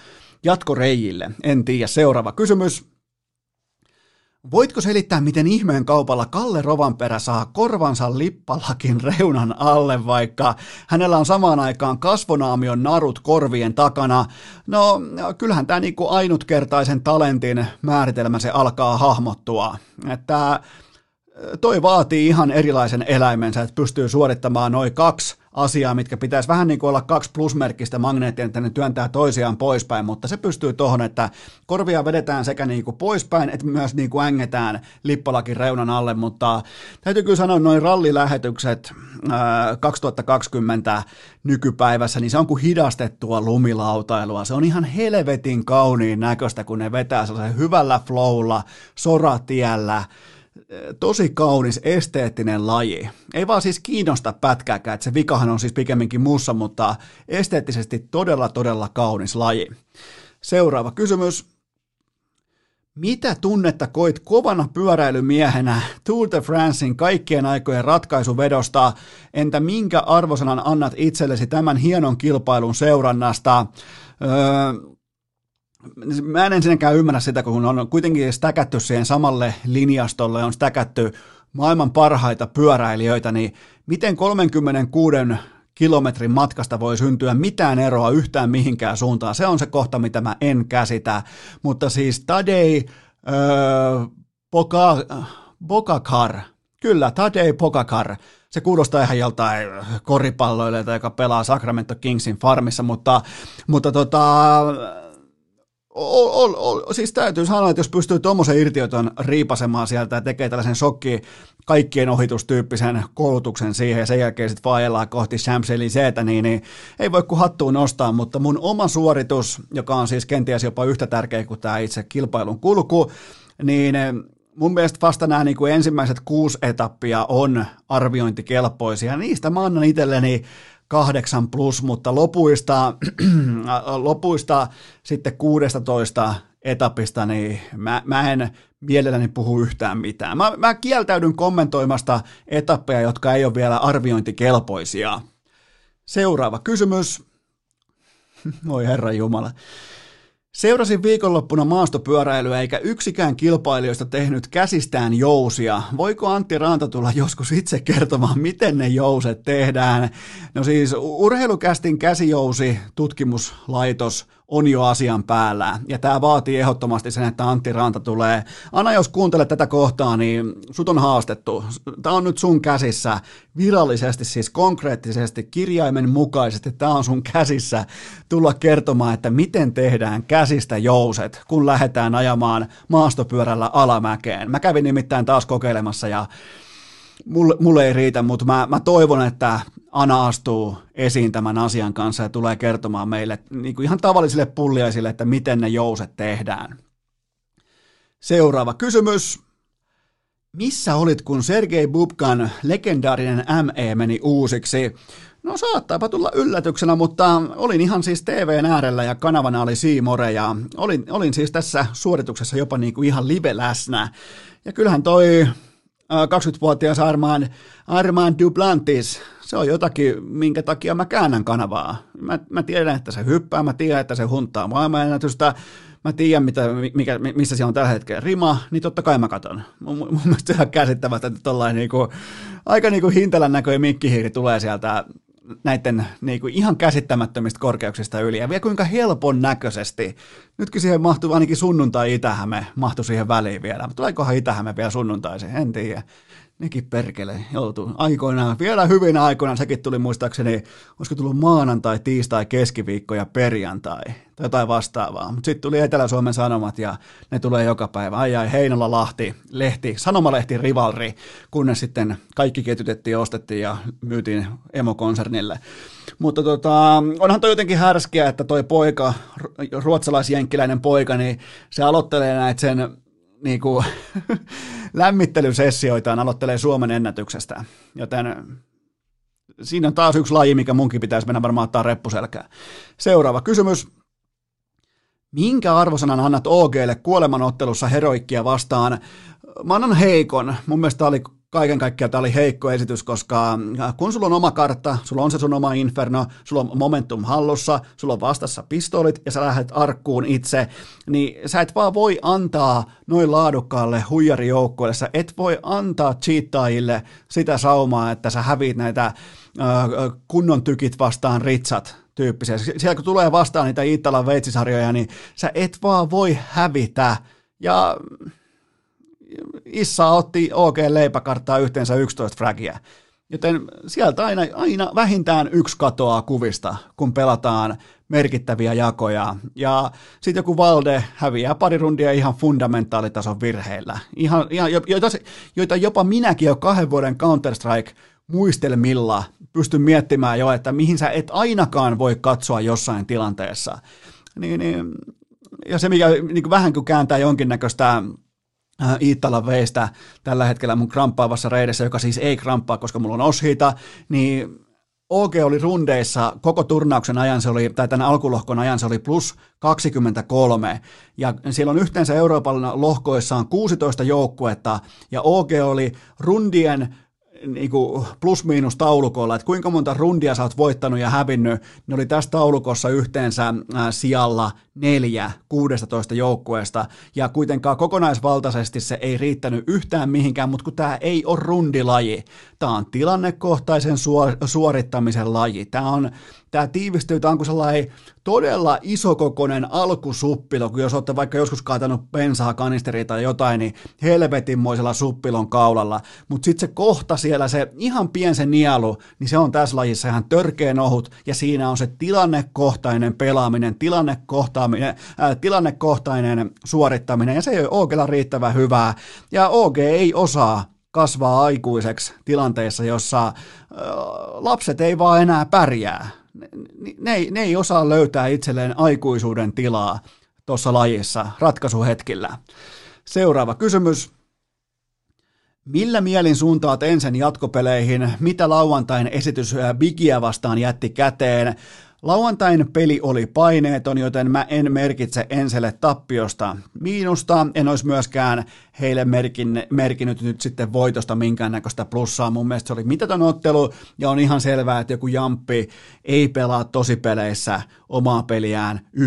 jatko reijille? En tiedä. Seuraava kysymys. Voitko selittää, miten ihmeen kaupalla Kalle Rovanperä saa korvansa lippalakin reunan alle, vaikka hänellä on samaan aikaan kasvonaamion narut korvien takana? No, kyllähän tämä niinku ainutkertaisen talentin määritelmä se alkaa hahmottua. Että toi vaatii ihan erilaisen eläimensä, että pystyy suorittamaan noin kaksi asiaa, mitkä pitäisi vähän niin kuin olla kaksi plusmerkkistä magneettia, että ne työntää toisiaan poispäin, mutta se pystyy tuohon, että korvia vedetään sekä niin kuin poispäin, että myös niin kuin ängetään lippalakin reunan alle, mutta täytyy kyllä sanoa, noin rallilähetykset ää, 2020 nykypäivässä, niin se on kuin hidastettua lumilautailua. Se on ihan helvetin kauniin näköistä, kun ne vetää sellaisen hyvällä flowlla, soratiellä, tosi kaunis esteettinen laji. Ei vaan siis kiinnosta pätkääkään, että se vikahan on siis pikemminkin mussa, mutta esteettisesti todella todella kaunis laji. Seuraava kysymys. Mitä tunnetta koit kovana pyöräilymiehenä Tour de Francein kaikkien aikojen ratkaisuvedosta? Entä minkä arvosanan annat itsellesi tämän hienon kilpailun seurannasta? Öö, mä en ensinnäkään ymmärrä sitä, kun on kuitenkin stäkätty siihen samalle linjastolle, on stäkätty maailman parhaita pyöräilijöitä, niin miten 36 kilometrin matkasta voi syntyä mitään eroa yhtään mihinkään suuntaan. Se on se kohta, mitä mä en käsitä. Mutta siis Tadei öö, Poka, Bokakar, kyllä, Tadei Pokakar, se kuulostaa ihan joltain koripalloilijalta, joka pelaa Sacramento Kingsin farmissa, mutta, mutta tota, ol, ol, siis täytyy sanoa, että jos pystyy tuommoisen irtioton riipasemaan sieltä ja tekee tällaisen shokki kaikkien ohitustyyppisen koulutuksen siihen ja sen jälkeen sitten vaellaan kohti Champs-Élysées, niin, niin ei voi kuin hattuun nostaa, mutta mun oma suoritus, joka on siis kenties jopa yhtä tärkeä kuin tämä itse kilpailun kulku, niin eh, mun mielestä vasta nämä niin kuin ensimmäiset kuusi etappia on arviointikelpoisia. Niistä mä annan itselleni kahdeksan plus, mutta lopuista, lopuista sitten 16 etapista, niin mä, mä en mielelläni puhu yhtään mitään. Mä, mä kieltäydyn kommentoimasta etappeja, jotka ei ole vielä arviointikelpoisia. Seuraava kysymys. Oi herra Jumala. Seurasin viikonloppuna maastopyöräilyä eikä yksikään kilpailijoista tehnyt käsistään jousia. Voiko Antti Ranta tulla joskus itse kertomaan, miten ne jouset tehdään? No siis urheilukästin käsijousi tutkimuslaitos on jo asian päällä. Ja tämä vaatii ehdottomasti sen, että Antti Ranta tulee. Anna, jos kuuntelet tätä kohtaa, niin sut on haastettu. Tämä on nyt sun käsissä virallisesti, siis konkreettisesti, kirjaimen mukaisesti. Tämä on sun käsissä tulla kertomaan, että miten tehdään käsistä jouset, kun lähdetään ajamaan maastopyörällä alamäkeen. Mä kävin nimittäin taas kokeilemassa ja mulle, mulle ei riitä, mutta mä, mä toivon, että Ana astuu esiin tämän asian kanssa ja tulee kertomaan meille niin kuin ihan tavallisille pulliaisille, että miten ne jouset tehdään. Seuraava kysymys. Missä olit, kun Sergei Bubkan legendaarinen ME meni uusiksi? No saattaapa tulla yllätyksenä, mutta olin ihan siis TVn äärellä ja kanavana oli Siimore ja olin, olin siis tässä suorituksessa jopa niin kuin ihan live läsnä. Ja kyllähän toi 20-vuotias Armaan, Armaan Duplantis, se on jotakin, minkä takia mä käännän kanavaa. Mä, mä tiedän, että se hyppää, mä tiedän, että se hunttaa maailmanennätystä, mä tiedän, mitä, mikä, missä siellä on tällä hetkellä rima, niin totta kai mä katon. Mun, mun mielestä ihan käsittämättä, että tollain niinku, aika niinku hintelän näköinen mikkihiiri tulee sieltä näiden niin kuin ihan käsittämättömistä korkeuksista yli. Ja vielä kuinka helpon näköisesti. Nytkin siihen mahtuu ainakin sunnuntai Itähäme, mahtuu siihen väliin vielä. Tuleekohan Itähäme vielä sunnuntaisin, en tiedä nekin perkele joutuu aikoinaan, vielä hyvin aikoinaan, sekin tuli muistaakseni, olisiko tullut maanantai, tiistai, keskiviikko ja perjantai, tai jotain vastaavaa. Mutta sitten tuli Etelä-Suomen Sanomat ja ne tulee joka päivä. Ai ai, Heinola, Lahti, lehti, sanomalehti, rivalri, kunnes sitten kaikki ketjutettiin ja ostettiin ja myytiin emokonsernille. Mutta tota, onhan toi jotenkin härskiä, että toi poika, ruotsalaisjenkkiläinen poika, niin se aloittelee näitä sen niin kuin, lämmittelysessioitaan aloittelee Suomen ennätyksestä, joten siinä on taas yksi laji, mikä munkin pitäisi mennä varmaan ottaa reppuselkää. Seuraava kysymys. Minkä arvosanan annat OGlle kuolemanottelussa heroikkia vastaan? Mä annan heikon. Mun mielestä tämä oli kaiken kaikkiaan tämä oli heikko esitys, koska äh, kun sulla on oma kartta, sulla on se sun oma inferno, sulla on momentum hallussa, sulla on vastassa pistolit ja sä lähdet arkkuun itse, niin sä et vaan voi antaa noin laadukkaalle huijarijoukkueelle, sä et voi antaa cheattaajille sitä saumaa, että sä häviit näitä äh, kunnon tykit vastaan ritsat, tyyppisiä. Siellä kun tulee vastaan niitä Iittalan veitsisarjoja, niin sä et vaan voi hävitä. Ja Issa otti OK leipäkarttaa yhteensä 11 fragia. Joten sieltä aina, aina vähintään yksi katoaa kuvista, kun pelataan merkittäviä jakoja. Ja sitten joku Valde häviää pari rundia ihan fundamentaalitason virheillä, ihan, ihan, joita, joita jopa minäkin jo kahden vuoden Counter-Strike muistelmilla pystyn miettimään jo, että mihin sä et ainakaan voi katsoa jossain tilanteessa. Niin, niin, ja se, mikä niin vähän kuin kääntää jonkinnäköistä Äh, Iittalan veistä tällä hetkellä mun kramppaavassa reidessä, joka siis ei kramppaa, koska mulla on oshita, niin OG oli rundeissa koko turnauksen ajan, se oli, tai tämän alkulohkon ajan se oli plus 23, ja siellä on yhteensä Euroopan lohkoissaan 16 joukkuetta, ja OG oli rundien niin kuin plus-miinus taulukolla, että kuinka monta rundia sä oot voittanut ja hävinnyt, ne oli tässä taulukossa yhteensä sijalla neljä 16 joukkueesta, ja kuitenkaan kokonaisvaltaisesti se ei riittänyt yhtään mihinkään, mutta kun tämä ei ole rundilaji, tämä on tilannekohtaisen suorittamisen laji, tämä on tämä tiivistyy, tämä on kuin sellainen todella isokokoinen alkusuppilo, kun jos olette vaikka joskus kaatanut bensaa kanisteriin tai jotain, niin helvetinmoisella suppilon kaulalla, mutta sitten se kohta siellä, se ihan pien se nielu, niin se on tässä lajissa ihan törkeen ohut, ja siinä on se tilannekohtainen pelaaminen, tilannekohtainen, äh, tilannekohtainen suorittaminen, ja se ei ole Oogella riittävän hyvää, ja OG ei osaa kasvaa aikuiseksi tilanteessa, jossa äh, lapset ei vaan enää pärjää ne, ne, ei, ne ei osaa löytää itselleen aikuisuuden tilaa tuossa lajissa ratkaisuhetkillä. Seuraava kysymys. Millä mielin suuntaat ensin jatkopeleihin? Mitä lauantain esitys Bigia vastaan jätti käteen? Lauantain peli oli paineeton, joten mä en merkitse Enselle tappiosta miinusta. En olisi myöskään heille merkin, merkinnyt nyt sitten voitosta minkäännäköistä plussaa. Mun mielestä se oli mitätön ottelu ja on ihan selvää, että joku Jamppi ei pelaa tosipeleissä omaa peliään 9-26,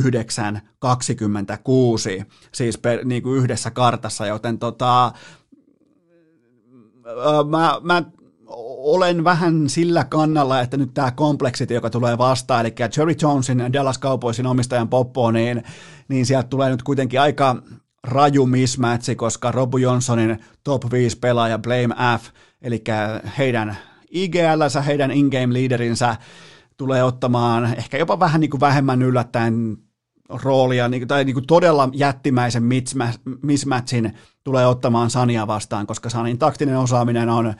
siis per, niin kuin yhdessä kartassa, joten tota, mä, mä olen vähän sillä kannalla, että nyt tämä kompleksiti, joka tulee vastaan, eli Jerry Jonesin Dallas Cowboysin omistajan poppo, niin, niin sieltä tulee nyt kuitenkin aika raju mismatchi, koska Robu Johnsonin top 5 pelaaja Blame F, eli heidän IGL, heidän in-game leaderinsä, tulee ottamaan ehkä jopa vähän niin kuin vähemmän yllättäen roolia, niin tai niin kuin todella jättimäisen mismatchin tulee ottamaan Sania vastaan, koska Sanin taktinen osaaminen on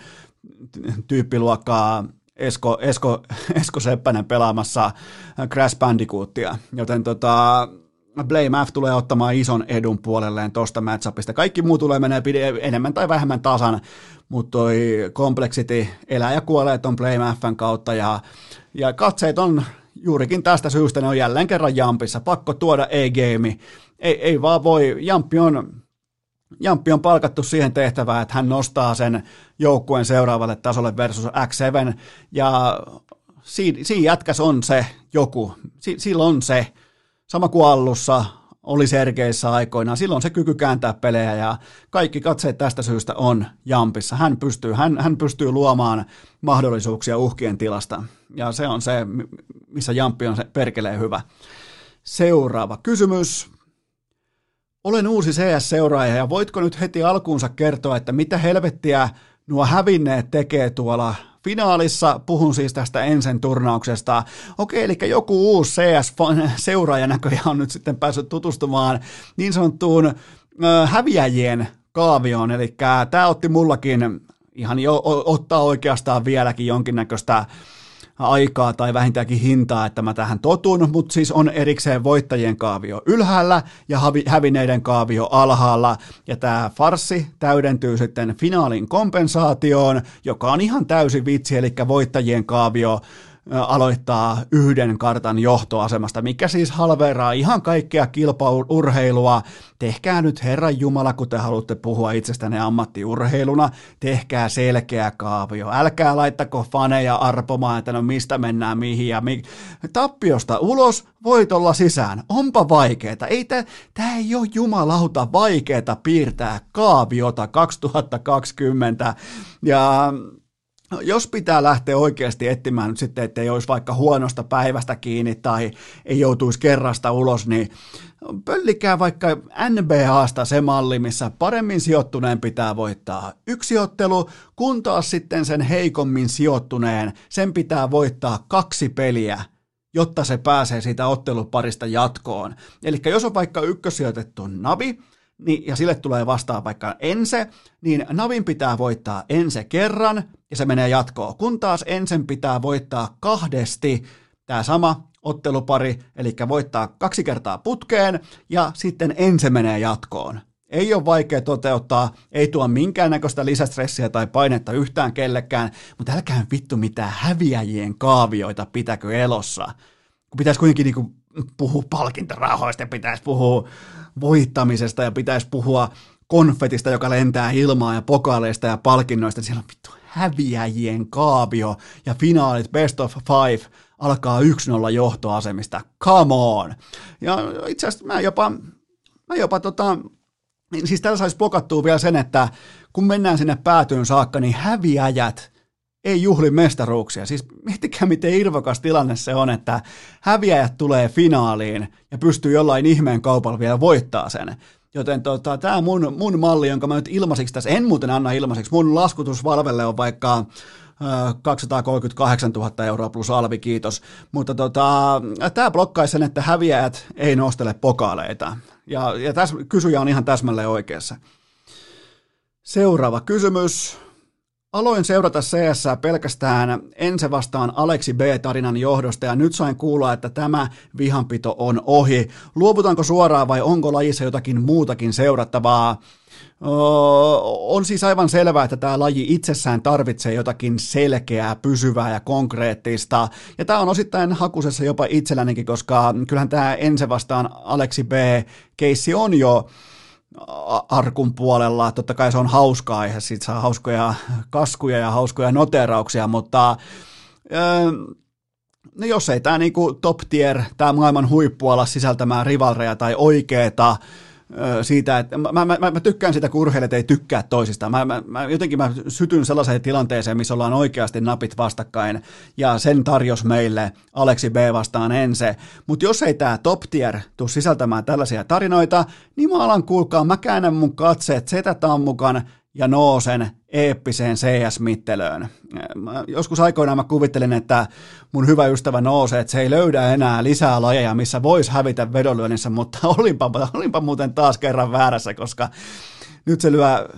tyyppiluokkaa Esko, Esko, Esko Seppänen pelaamassa Crash Bandicootia, joten tota, Blame F tulee ottamaan ison edun puolelleen tuosta matchupista. Kaikki muu tulee menee enemmän tai vähemmän tasan, mutta toi Complexity elää ja kuolee ton Blame Fn kautta ja, ja katseet on juurikin tästä syystä, ne on jälleen kerran Jampissa. Pakko tuoda e-game. Ei, ei vaan voi, Jampi on Jamppi on palkattu siihen tehtävään, että hän nostaa sen joukkueen seuraavalle tasolle versus X7, ja siinä, siinä jätkäs on se joku, si, sillä on se, sama kuin Allussa, oli Sergeissä aikoinaan. Silloin se kyky kääntää pelejä ja kaikki katseet tästä syystä on Jampissa. Hän pystyy, hän, hän pystyy luomaan mahdollisuuksia uhkien tilasta ja se on se, missä Jampi on se perkeleen hyvä. Seuraava kysymys. Olen uusi CS-seuraaja ja voitko nyt heti alkuunsa kertoa, että mitä helvettiä nuo hävinneet tekee tuolla finaalissa, puhun siis tästä ensin turnauksesta. Okei, eli joku uusi CS-seuraaja näköjään on nyt sitten päässyt tutustumaan niin sanottuun äh, häviäjien kaavioon, eli tämä otti mullakin ihan jo ottaa oikeastaan vieläkin jonkinnäköistä aikaa tai vähintäänkin hintaa, että mä tähän totun, mutta siis on erikseen voittajien kaavio ylhäällä ja hävineiden kaavio alhaalla, ja tämä farsi täydentyy sitten finaalin kompensaatioon, joka on ihan täysi vitsi, eli voittajien kaavio aloittaa yhden kartan johtoasemasta, mikä siis halveraa ihan kaikkea kilpaurheilua. Tehkää nyt Herran Jumala, kun te haluatte puhua itsestänne ammattiurheiluna, tehkää selkeä kaavio. Älkää laittako faneja arpomaan, että no mistä mennään mihin ja mi- Tappiosta ulos, voitolla sisään. Onpa vaikeeta. Ei tää, tää ei ole jumalauta vaikeeta piirtää kaaviota 2020. Ja No, jos pitää lähteä oikeasti etsimään nyt sitten, ettei olisi vaikka huonosta päivästä kiinni tai ei joutuisi kerrasta ulos, niin pöllikää vaikka NBAsta se malli, missä paremmin sijoittuneen pitää voittaa yksi ottelu, kun taas sitten sen heikommin sijoittuneen, sen pitää voittaa kaksi peliä, jotta se pääsee siitä otteluparista jatkoon. Eli jos on vaikka ykkösijoitettu Navi, niin, ja sille tulee vastaan vaikka Ense, niin Navin pitää voittaa Ense kerran, ja se menee jatkoon. Kun taas Ensen pitää voittaa kahdesti tämä sama ottelupari, eli voittaa kaksi kertaa putkeen, ja sitten Ense menee jatkoon. Ei ole vaikea toteuttaa, ei tuo minkäännäköistä lisästressiä tai painetta yhtään kellekään, mutta älkää vittu mitään häviäjien kaavioita pitäkö elossa. Kun pitäisi kuitenkin niinku puhua palkintorahoista pitäisi puhua voittamisesta ja pitäisi puhua konfetista, joka lentää ilmaan ja pokaaleista ja palkinnoista. Siellä on vittu häviäjien kaavio ja finaalit best of five alkaa 1-0 johtoasemista. Come on! Ja itse asiassa mä jopa, mä jopa tota, niin siis tällä saisi blokattua vielä sen, että kun mennään sinne päätyyn saakka, niin häviäjät ei juhli mestaruuksia. Siis miettikää, miten irvokas tilanne se on, että häviäjät tulee finaaliin ja pystyy jollain ihmeen kaupalla vielä voittaa sen. Joten tota, tämä mun, mun malli, jonka mä nyt ilmaiseksi tässä, en muuten anna ilmaiseksi, mun laskutus Valvelle on vaikka 238 000 euroa plus alvi, kiitos. Mutta tota, tämä blokkaisi sen, että häviäjät ei nostele pokaaleita. Ja, ja tässä kysyjä on ihan täsmälleen oikeassa. Seuraava kysymys. Aloin seurata CS pelkästään Ense vastaan Aleksi B-tarinan johdosta ja nyt sain kuulla, että tämä vihanpito on ohi. Luovutaanko suoraan vai onko lajissa jotakin muutakin seurattavaa? on siis aivan selvää, että tämä laji itsessään tarvitsee jotakin selkeää, pysyvää ja konkreettista. Ja tämä on osittain hakusessa jopa itsellänikin, koska kyllähän tämä Ense vastaan Aleksi B-keissi on jo arkun puolella. Totta kai se on hauska aihe, siitä saa hauskoja kaskuja ja hauskoja noterauksia, mutta öö, no jos ei tämä niinku top tier, tämä maailman huippuala sisältämään rivalreja tai oikeeta siitä, että mä, mä, mä, mä tykkään sitä, kun urheilijat ei tykkää toisistaan. Mä, mä, mä, jotenkin mä sytyn sellaiseen tilanteeseen, missä ollaan oikeasti napit vastakkain, ja sen tarjos meille Aleksi B vastaan Ense. Mutta jos ei tämä top tier tule sisältämään tällaisia tarinoita, niin mä alan kuulkaa, mä käännän mun katseet Setä Tammukan ja Noosen eeppiseen CS-mittelöön. Joskus aikoinaan mä kuvittelin, että mun hyvä ystävä Noose, että se ei löydä enää lisää lajeja, missä voisi hävitä vedonlyönnissä, mutta olinpa, olinpa muuten taas kerran väärässä, koska nyt se lyö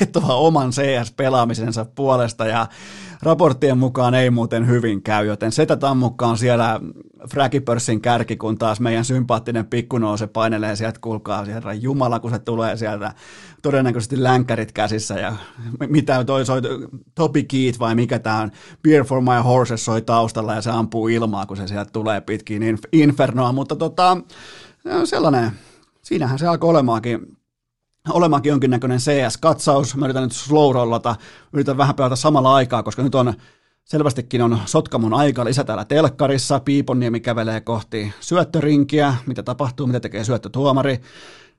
vetoa oman CS-pelaamisensa puolesta ja raporttien mukaan ei muuten hyvin käy, joten Setä Tammukka on siellä Fragipörssin kärki, kun taas meidän sympaattinen pikkunouse painelee sieltä, kuulkaa sieltä Jumala, kun se tulee sieltä. Todennäköisesti länkkärit käsissä ja mitä toi soi, Topi Keat vai mikä tämä on, Beer for my horses soi taustalla ja se ampuu ilmaa, kun se sieltä tulee pitkin infernoa, mutta tota, sellainen, siinähän se alkoi olemaankin olemaankin jonkinnäköinen CS-katsaus. Mä yritän nyt slow rollata, yritän vähän pelata samalla aikaa, koska nyt on Selvästikin on Sotkamon aika lisä täällä telkkarissa. Piiponniemi kävelee kohti syöttörinkiä. Mitä tapahtuu, mitä tekee syöttötuomari.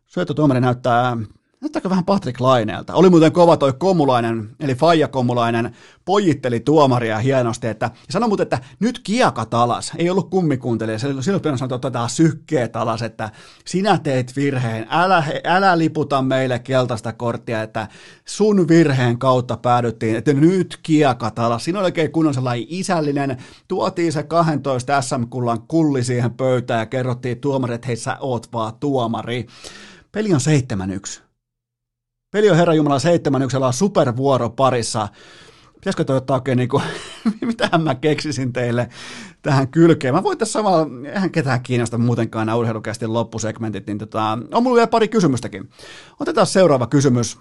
Syöttötuomari näyttää Näyttääkö vähän Patrick Laineelta? Oli muuten kova toi Komulainen, eli Faija Komulainen, pojitteli tuomaria hienosti, että ja sanoi muuten, että nyt kiekat alas. Ei ollut kummikuuntelija, silloin pitäisi sanoa, että sykkeet alas, että sinä teet virheen, älä, älä liputa meille keltaista korttia, että sun virheen kautta päädyttiin, että nyt kiekat alas. Siinä oli oikein kunnon sellainen isällinen, tuotiin se 12 SM-kullan kulli siihen pöytään ja kerrottiin tuomari, että hei sä oot vaan tuomari. Peli on 7-1. Peli on Herra Jumala 7 yksellä supervuoro parissa. Pitäisikö toi ottaa oikein niin kuin, mitähän mä keksisin teille tähän kylkeen. Mä voin tässä samalla, eihän ketään kiinnosta muutenkaan nämä urheilukästi loppusegmentit, niin tota, on mulla vielä pari kysymystäkin. Otetaan seuraava kysymys.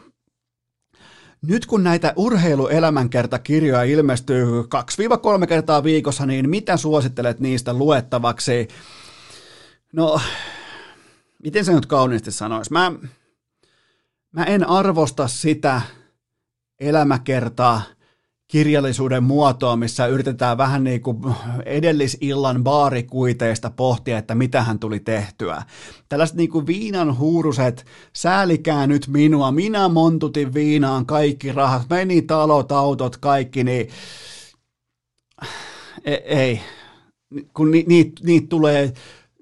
Nyt kun näitä urheiluelämänkertakirjoja ilmestyy 2-3 kertaa viikossa, niin mitä suosittelet niistä luettavaksi? No, miten se nyt kauniisti sanoisi? Mä, mä en arvosta sitä elämäkertaa, kirjallisuuden muotoa, missä yritetään vähän niin kuin edellisillan baarikuiteista pohtia, että mitä hän tuli tehtyä. Tällaiset niin kuin viinan huuruset, säälikää nyt minua, minä montutin viinaan kaikki rahat, meni talot, autot, kaikki, niin e, ei, kun niitä ni, ni tulee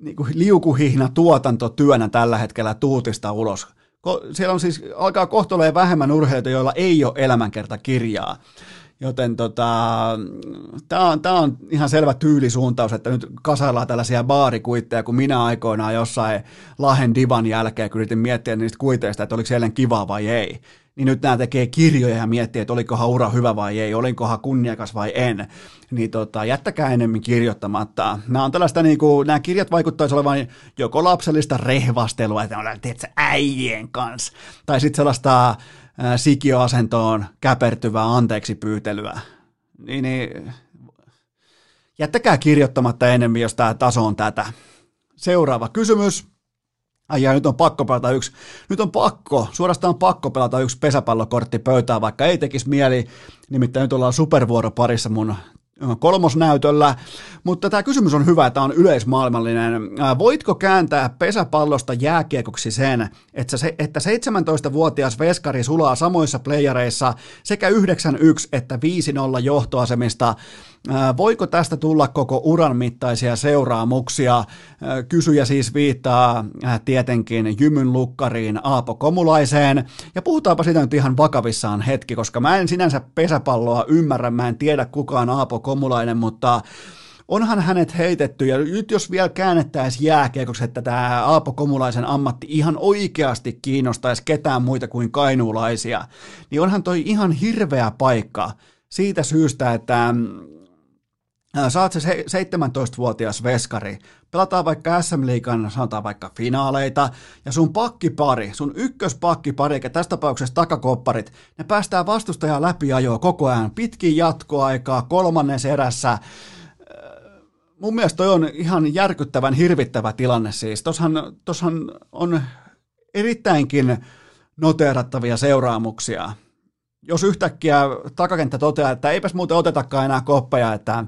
niin kuin liukuhihna tuotantotyönä tällä hetkellä tuutista ulos siellä on siis, alkaa kohtoleen vähemmän urheilijoita, joilla ei ole elämänkertakirjaa. Joten tota, tämä on, tää on ihan selvä tyylisuuntaus, että nyt kasaillaan tällaisia baarikuitteja, kun minä aikoinaan jossain Lahen divan jälkeen, yritin miettiä niistä kuiteista, että oliko siellä kivaa vai ei niin nyt nämä tekee kirjoja ja miettii, että olikohan ura hyvä vai ei, olinkohan kunniakas vai en, niin tota, jättäkää enemmän kirjoittamatta. Nämä, on tällaista, niin kuin, nämä kirjat vaikuttaisi olevan joko lapsellista rehvastelua, että on tiedätkö, äijien kanssa, tai sitten sellaista ää, sikioasentoon käpertyvää anteeksi pyytelyä. Niin, niin, jättäkää kirjoittamatta enemmän, jos tämä taso on tätä. Seuraava kysymys. Ai nyt on pakko pelata yksi, nyt on pakko, suorastaan pakko pelata yksi pesäpallokortti pöytään, vaikka ei tekisi mieli, nimittäin nyt ollaan supervuoroparissa mun kolmosnäytöllä, mutta tämä kysymys on hyvä, tämä on yleismaailmallinen. Voitko kääntää pesäpallosta jääkiekoksi sen, että, se, että 17-vuotias veskari sulaa samoissa playereissa sekä 9-1 että 5-0 johtoasemista Voiko tästä tulla koko uran mittaisia seuraamuksia? Kysyjä siis viittaa tietenkin Jymyn lukkariin Aapo Komulaiseen. Ja puhutaanpa siitä nyt ihan vakavissaan hetki, koska mä en sinänsä pesäpalloa ymmärrä, mä en tiedä kukaan Aapo Komulainen, mutta onhan hänet heitetty, ja nyt jos vielä käännettäisiin jääkiekoksi, että tämä Aapo Komulaisen ammatti ihan oikeasti kiinnostaisi ketään muita kuin kainuulaisia, niin onhan toi ihan hirveä paikka siitä syystä, että Sä oot se 17-vuotias veskari, pelataan vaikka SM Liigan, sanotaan vaikka finaaleita, ja sun pakkipari, sun ykköspakkipari, eikä tässä tapauksessa takakopparit, ne päästään vastustajaa läpi ajoa koko ajan, pitkin jatkoaikaa, kolmannes erässä, mun mielestä toi on ihan järkyttävän hirvittävä tilanne siis. Tossahan, tossahan on erittäinkin noteerattavia seuraamuksia. Jos yhtäkkiä takakenttä toteaa, että eipäs muuten otetakaan enää koppeja, että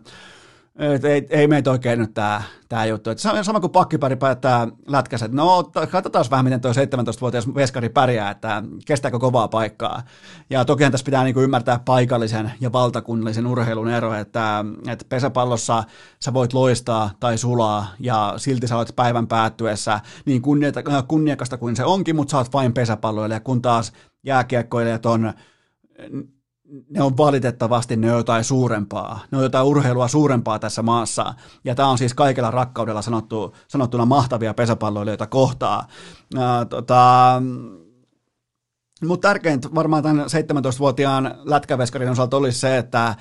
et ei, ei meitä oikein nyt tämä tää juttu. Et sama kuin pakkipari päättää lätkässä, että no katsotaan vähän, miten tuo 17-vuotias veskari pärjää, että kestääkö kovaa paikkaa. Ja tokihan tässä pitää niinku ymmärtää paikallisen ja valtakunnallisen urheilun ero, että, että pesäpallossa sä voit loistaa tai sulaa ja silti sä olet päivän päättyessä niin kunniakasta kuin se onkin, mutta sä oot vain pesäpalloilija, kun taas jääkiekkoilijat on ne on valitettavasti ne on jotain suurempaa, ne on jotain urheilua suurempaa tässä maassa, ja tämä on siis kaikella rakkaudella sanottu, sanottuna mahtavia pesäpalloilijoita kohtaa. Tota, mutta tärkeintä varmaan tämän 17-vuotiaan lätkäveskarin osalta olisi se, että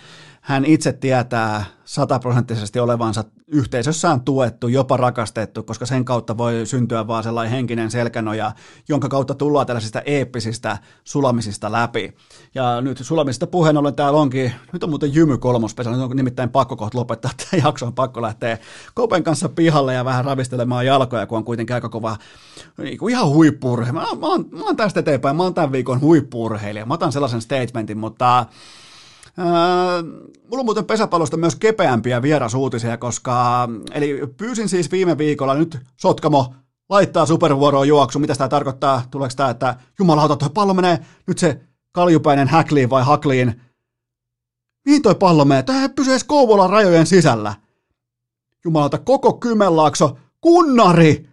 hän itse tietää sataprosenttisesti olevansa yhteisössään tuettu, jopa rakastettu, koska sen kautta voi syntyä vaan sellainen henkinen selkänoja, jonka kautta tullaan tällaisista eeppisistä sulamisista läpi. Ja nyt sulamisista puheen ollen täällä onkin, nyt on muuten jymy kolmospesä, nyt on nimittäin pakko kohta lopettaa tämä jakso, on pakko lähteä Kopen kanssa pihalle ja vähän ravistelemaan jalkoja, kun on kuitenkin aika kova, niin kuin ihan huippurheilija. Mä, mä, oon, mä oon tästä eteenpäin, mä oon tämän viikon huippurheilija, mä otan sellaisen statementin, mutta mulla on muuten pesäpallosta myös kepeämpiä vierasuutisia, koska eli pyysin siis viime viikolla nyt Sotkamo laittaa supervuoroon juoksu. Mitä tämä tarkoittaa? Tuleeko tämä, että jumalauta, tuo pallo menee, nyt se kaljupäinen häkliin vai hakliin. Mihin toi pallo menee? Tämä pysyy edes Kouvolan rajojen sisällä. Jumalauta, koko Kymenlaakso, kunnari!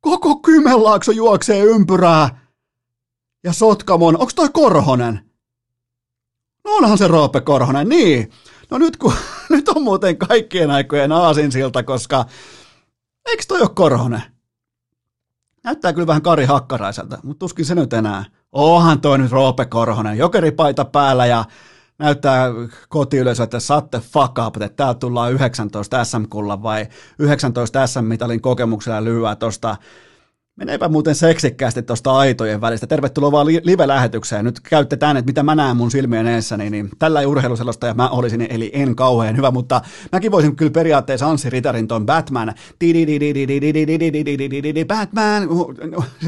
Koko Kymenlaakso juoksee ympyrää. Ja Sotkamon, onko toi Korhonen? No onhan se Roope Korhonen, niin. No nyt, kun, nyt on muuten kaikkien aikojen aasinsilta, koska eikö toi ole Korhonen? Näyttää kyllä vähän Kari Hakkaraiselta, mutta tuskin se nyt enää. Onhan toi nyt Roope Korhonen, jokeripaita päällä ja näyttää kotiyleisö, että satte fuck up, että täältä tullaan 19 SM-kullan vai 19 SM-mitalin kokemuksella lyhyä tuosta Meneepä muuten seksikkäästi tuosta aitojen välistä. Tervetuloa vaan live-lähetykseen. Nyt käytetään, että mitä mä näen mun silmien edessä, niin, niin tällä urheiluselosta ja mä olisin, eli en kauhean hyvä, mutta mäkin voisin kyllä periaatteessa Anssi Ritarin ton Batman, Batman,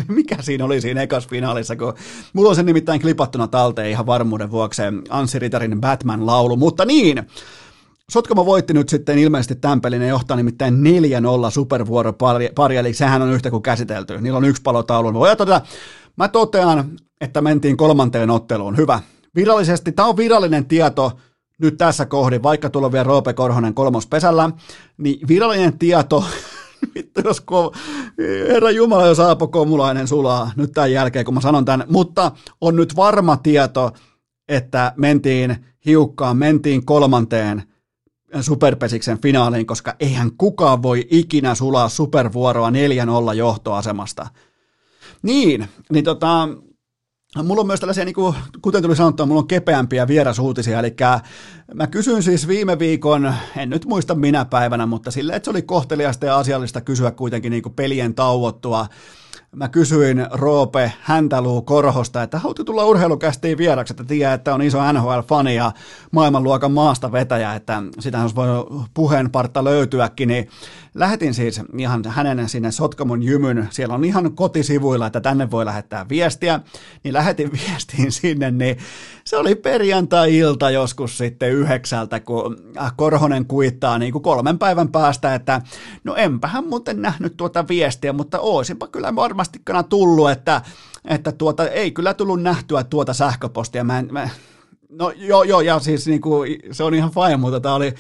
mikä siinä oli siinä ekas finaalissa, kun mulla on sen nimittäin klipattuna talteen ihan varmuuden vuoksi Anssi Ritarin Batman-laulu, mutta niin, Sotkamo voitti nyt sitten ilmeisesti tämän pelin, ne johtaa nimittäin 4-0 supervuoropari, eli sehän on yhtä kuin käsitelty. Niillä on yksi palotaulu. Voi todeta, mä totean, että mentiin kolmanteen otteluun. Hyvä. Virallisesti, tämä on virallinen tieto nyt tässä kohdin, vaikka tulla vielä Roope Korhonen kolmospesällä, niin virallinen tieto, vittu jos ko, herra Jumala, jos Aapo Komulainen sulaa nyt tämän jälkeen, kun mä sanon tämän, mutta on nyt varma tieto, että mentiin hiukkaan, mentiin kolmanteen Superpesiksen finaaliin, koska eihän kukaan voi ikinä sulaa supervuoroa 4-0 johtoasemasta. Niin, niin tota, Mulla on myös tällaisia, niin kuin, kuten tuli sanottua, mulla on kepeämpiä vierasuutisia, eli mä kysyin siis viime viikon, en nyt muista minä päivänä, mutta sille, että se oli kohteliasta ja asiallista kysyä kuitenkin niin kuin pelien tauottua, mä kysyin Roope Häntäluu Korhosta, että haluatko tulla urheilukästiin vieraksi, että tiedät, että on iso NHL-fani ja maailmanluokan maasta vetäjä, että sitä olisi voinut puheenpartta löytyäkin, niin lähetin siis ihan hänen sinne Sotkamon jymyn, siellä on ihan kotisivuilla, että tänne voi lähettää viestiä, niin lähetin viestiin sinne, niin se oli perjantai-ilta joskus sitten yhdeksältä, kun Korhonen kuittaa niin kuin kolmen päivän päästä, että no enpähän muuten nähnyt tuota viestiä, mutta oisinpa kyllä varmastikana tullut, että, että tuota, ei kyllä tullut nähtyä tuota sähköpostia. Mä en, mä, no joo, joo, ja siis niin kuin, se on ihan fine, mutta tämä oli,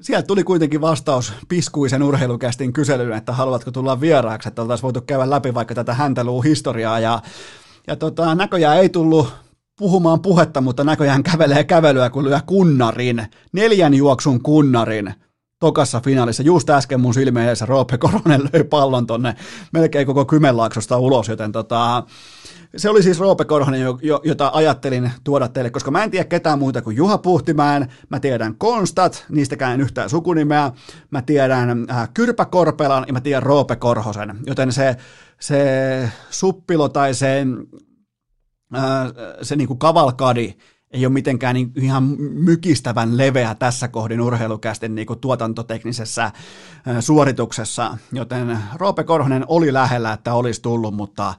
Sieltä tuli kuitenkin vastaus piskuisen urheilukästin kyselyyn, että haluatko tulla vieraaksi, että oltaisiin voitu käydä läpi vaikka tätä hänteluu historiaa. Ja, ja tota, näköjään ei tullut puhumaan puhetta, mutta näköjään kävelee kävelyä, kun lyö kunnarin, neljän juoksun kunnarin tokassa finaalissa. Just äsken mun silmien edessä Roope Koronen löi pallon tonne melkein koko Kymenlaaksosta ulos, joten tota, se oli siis Roope Korhonen, jota ajattelin tuoda teille, koska mä en tiedä ketään muuta kuin Juha Puhtimäen, mä tiedän Konstat, niistäkään en yhtään sukunimeä, mä tiedän äh, Kyrpä Korpelan ja mä tiedän Roope Korhosen, joten se, se suppilo tai se, äh, se niinku kavalkadi, ei ole mitenkään niin ihan mykistävän leveä tässä kohdin urheilukästin niin kuin tuotantoteknisessä suorituksessa, joten Roope Korhonen oli lähellä, että olisi tullut, mutta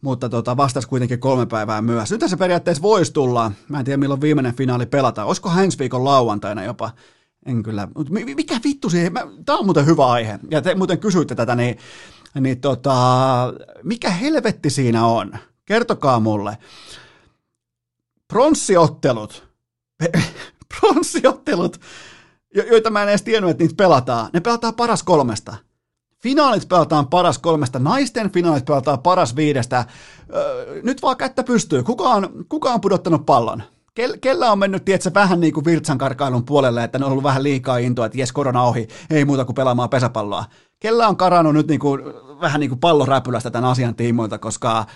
mutta tota, vastasi kuitenkin kolme päivää myös. Nyt se periaatteessa voisi tulla, mä en tiedä milloin viimeinen finaali pelataan, olisiko ensi viikon lauantaina jopa, en kyllä, mikä vittu siihen, tämä on muuten hyvä aihe, ja te muuten kysyitte tätä, niin, niin tota, mikä helvetti siinä on? Kertokaa mulle. Pronssiottelut, pronssiottelut, joita mä en edes tiennyt, että niitä pelataan, ne pelataan paras kolmesta. Finaalit pelataan paras kolmesta, naisten finaalit pelataan paras viidestä. Nyt vaan kättä pystyy. Kuka on, kuka on pudottanut pallon? Kel, kellä on mennyt, tietsä, vähän niin kuin virtsan karkailun puolelle, että ne on ollut vähän liikaa intoa, että jes, korona ohi, ei muuta kuin pelaamaan pesäpalloa. Kellä on karannut nyt niin kuin, vähän niin kuin palloräpylästä tämän asian tiimoilta, koska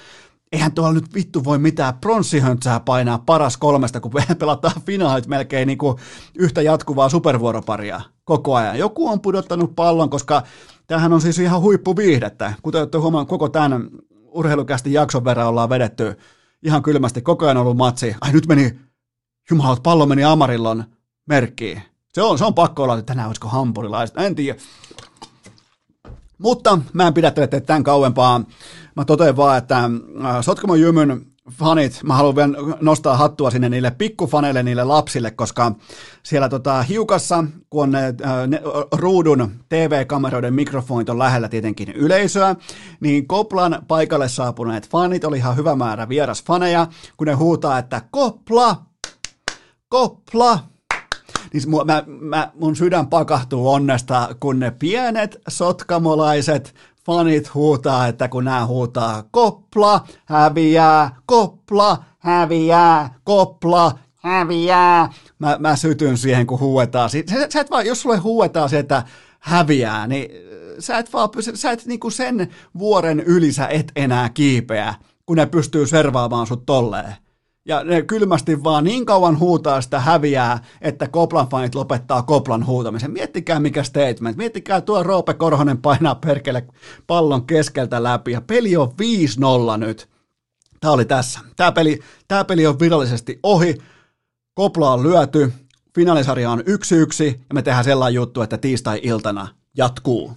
eihän tuolla nyt vittu voi mitään pronssihöntsää painaa paras kolmesta, kun pelataan finaalit melkein niin kuin yhtä jatkuvaa supervuoroparia koko ajan. Joku on pudottanut pallon, koska Tämähän on siis ihan huippuviihdettä. Kuten olette huomannut, koko tämän urheilukästi jakson verran ollaan vedetty ihan kylmästi. Koko ajan ollut matsi. Ai nyt meni, jumalat, pallo meni Amarillon merkkiin. Se on, se on pakko olla, että tänään olisiko hampurilaiset. En tiedä. Mutta mä en pidättele teitä tämän kauempaa. Mä totean vaan, että äh, Sotkamon Jymyn fanit, mä haluan vielä nostaa hattua sinne niille pikkufaneille, niille lapsille, koska siellä tota, hiukassa, kun ne, ne, ruudun TV-kameroiden mikrofonit on lähellä tietenkin yleisöä, niin Koplan paikalle saapuneet fanit oli ihan hyvä määrä vieras faneja, kun ne huutaa, että Kopla, Kopla, niin mä, mä, mun sydän pakahtuu onnesta, kun ne pienet sotkamolaiset fanit huutaa, että kun nämä huutaa kopla, häviää, kopla, häviää, kopla, häviää. Mä, mä sytyn siihen, kun huuetaan. Sä, sä et vaan, jos sulle huuetaan se, että häviää, niin sä et vaan pysy, sä et niinku sen vuoren yli sä et enää kiipeä, kun ne pystyy servaamaan sut tolleen ja ne kylmästi vaan niin kauan huutaa sitä häviää, että Koplan fanit lopettaa Koplan huutamisen. Miettikää mikä statement, miettikää tuo Roope Korhonen painaa perkele pallon keskeltä läpi ja peli on 5-0 nyt. Tämä oli tässä. Tämä peli, tämä peli on virallisesti ohi. Kopla on lyöty, finaalisarja on 1-1 ja me tehdään sellainen juttu, että tiistai-iltana jatkuu.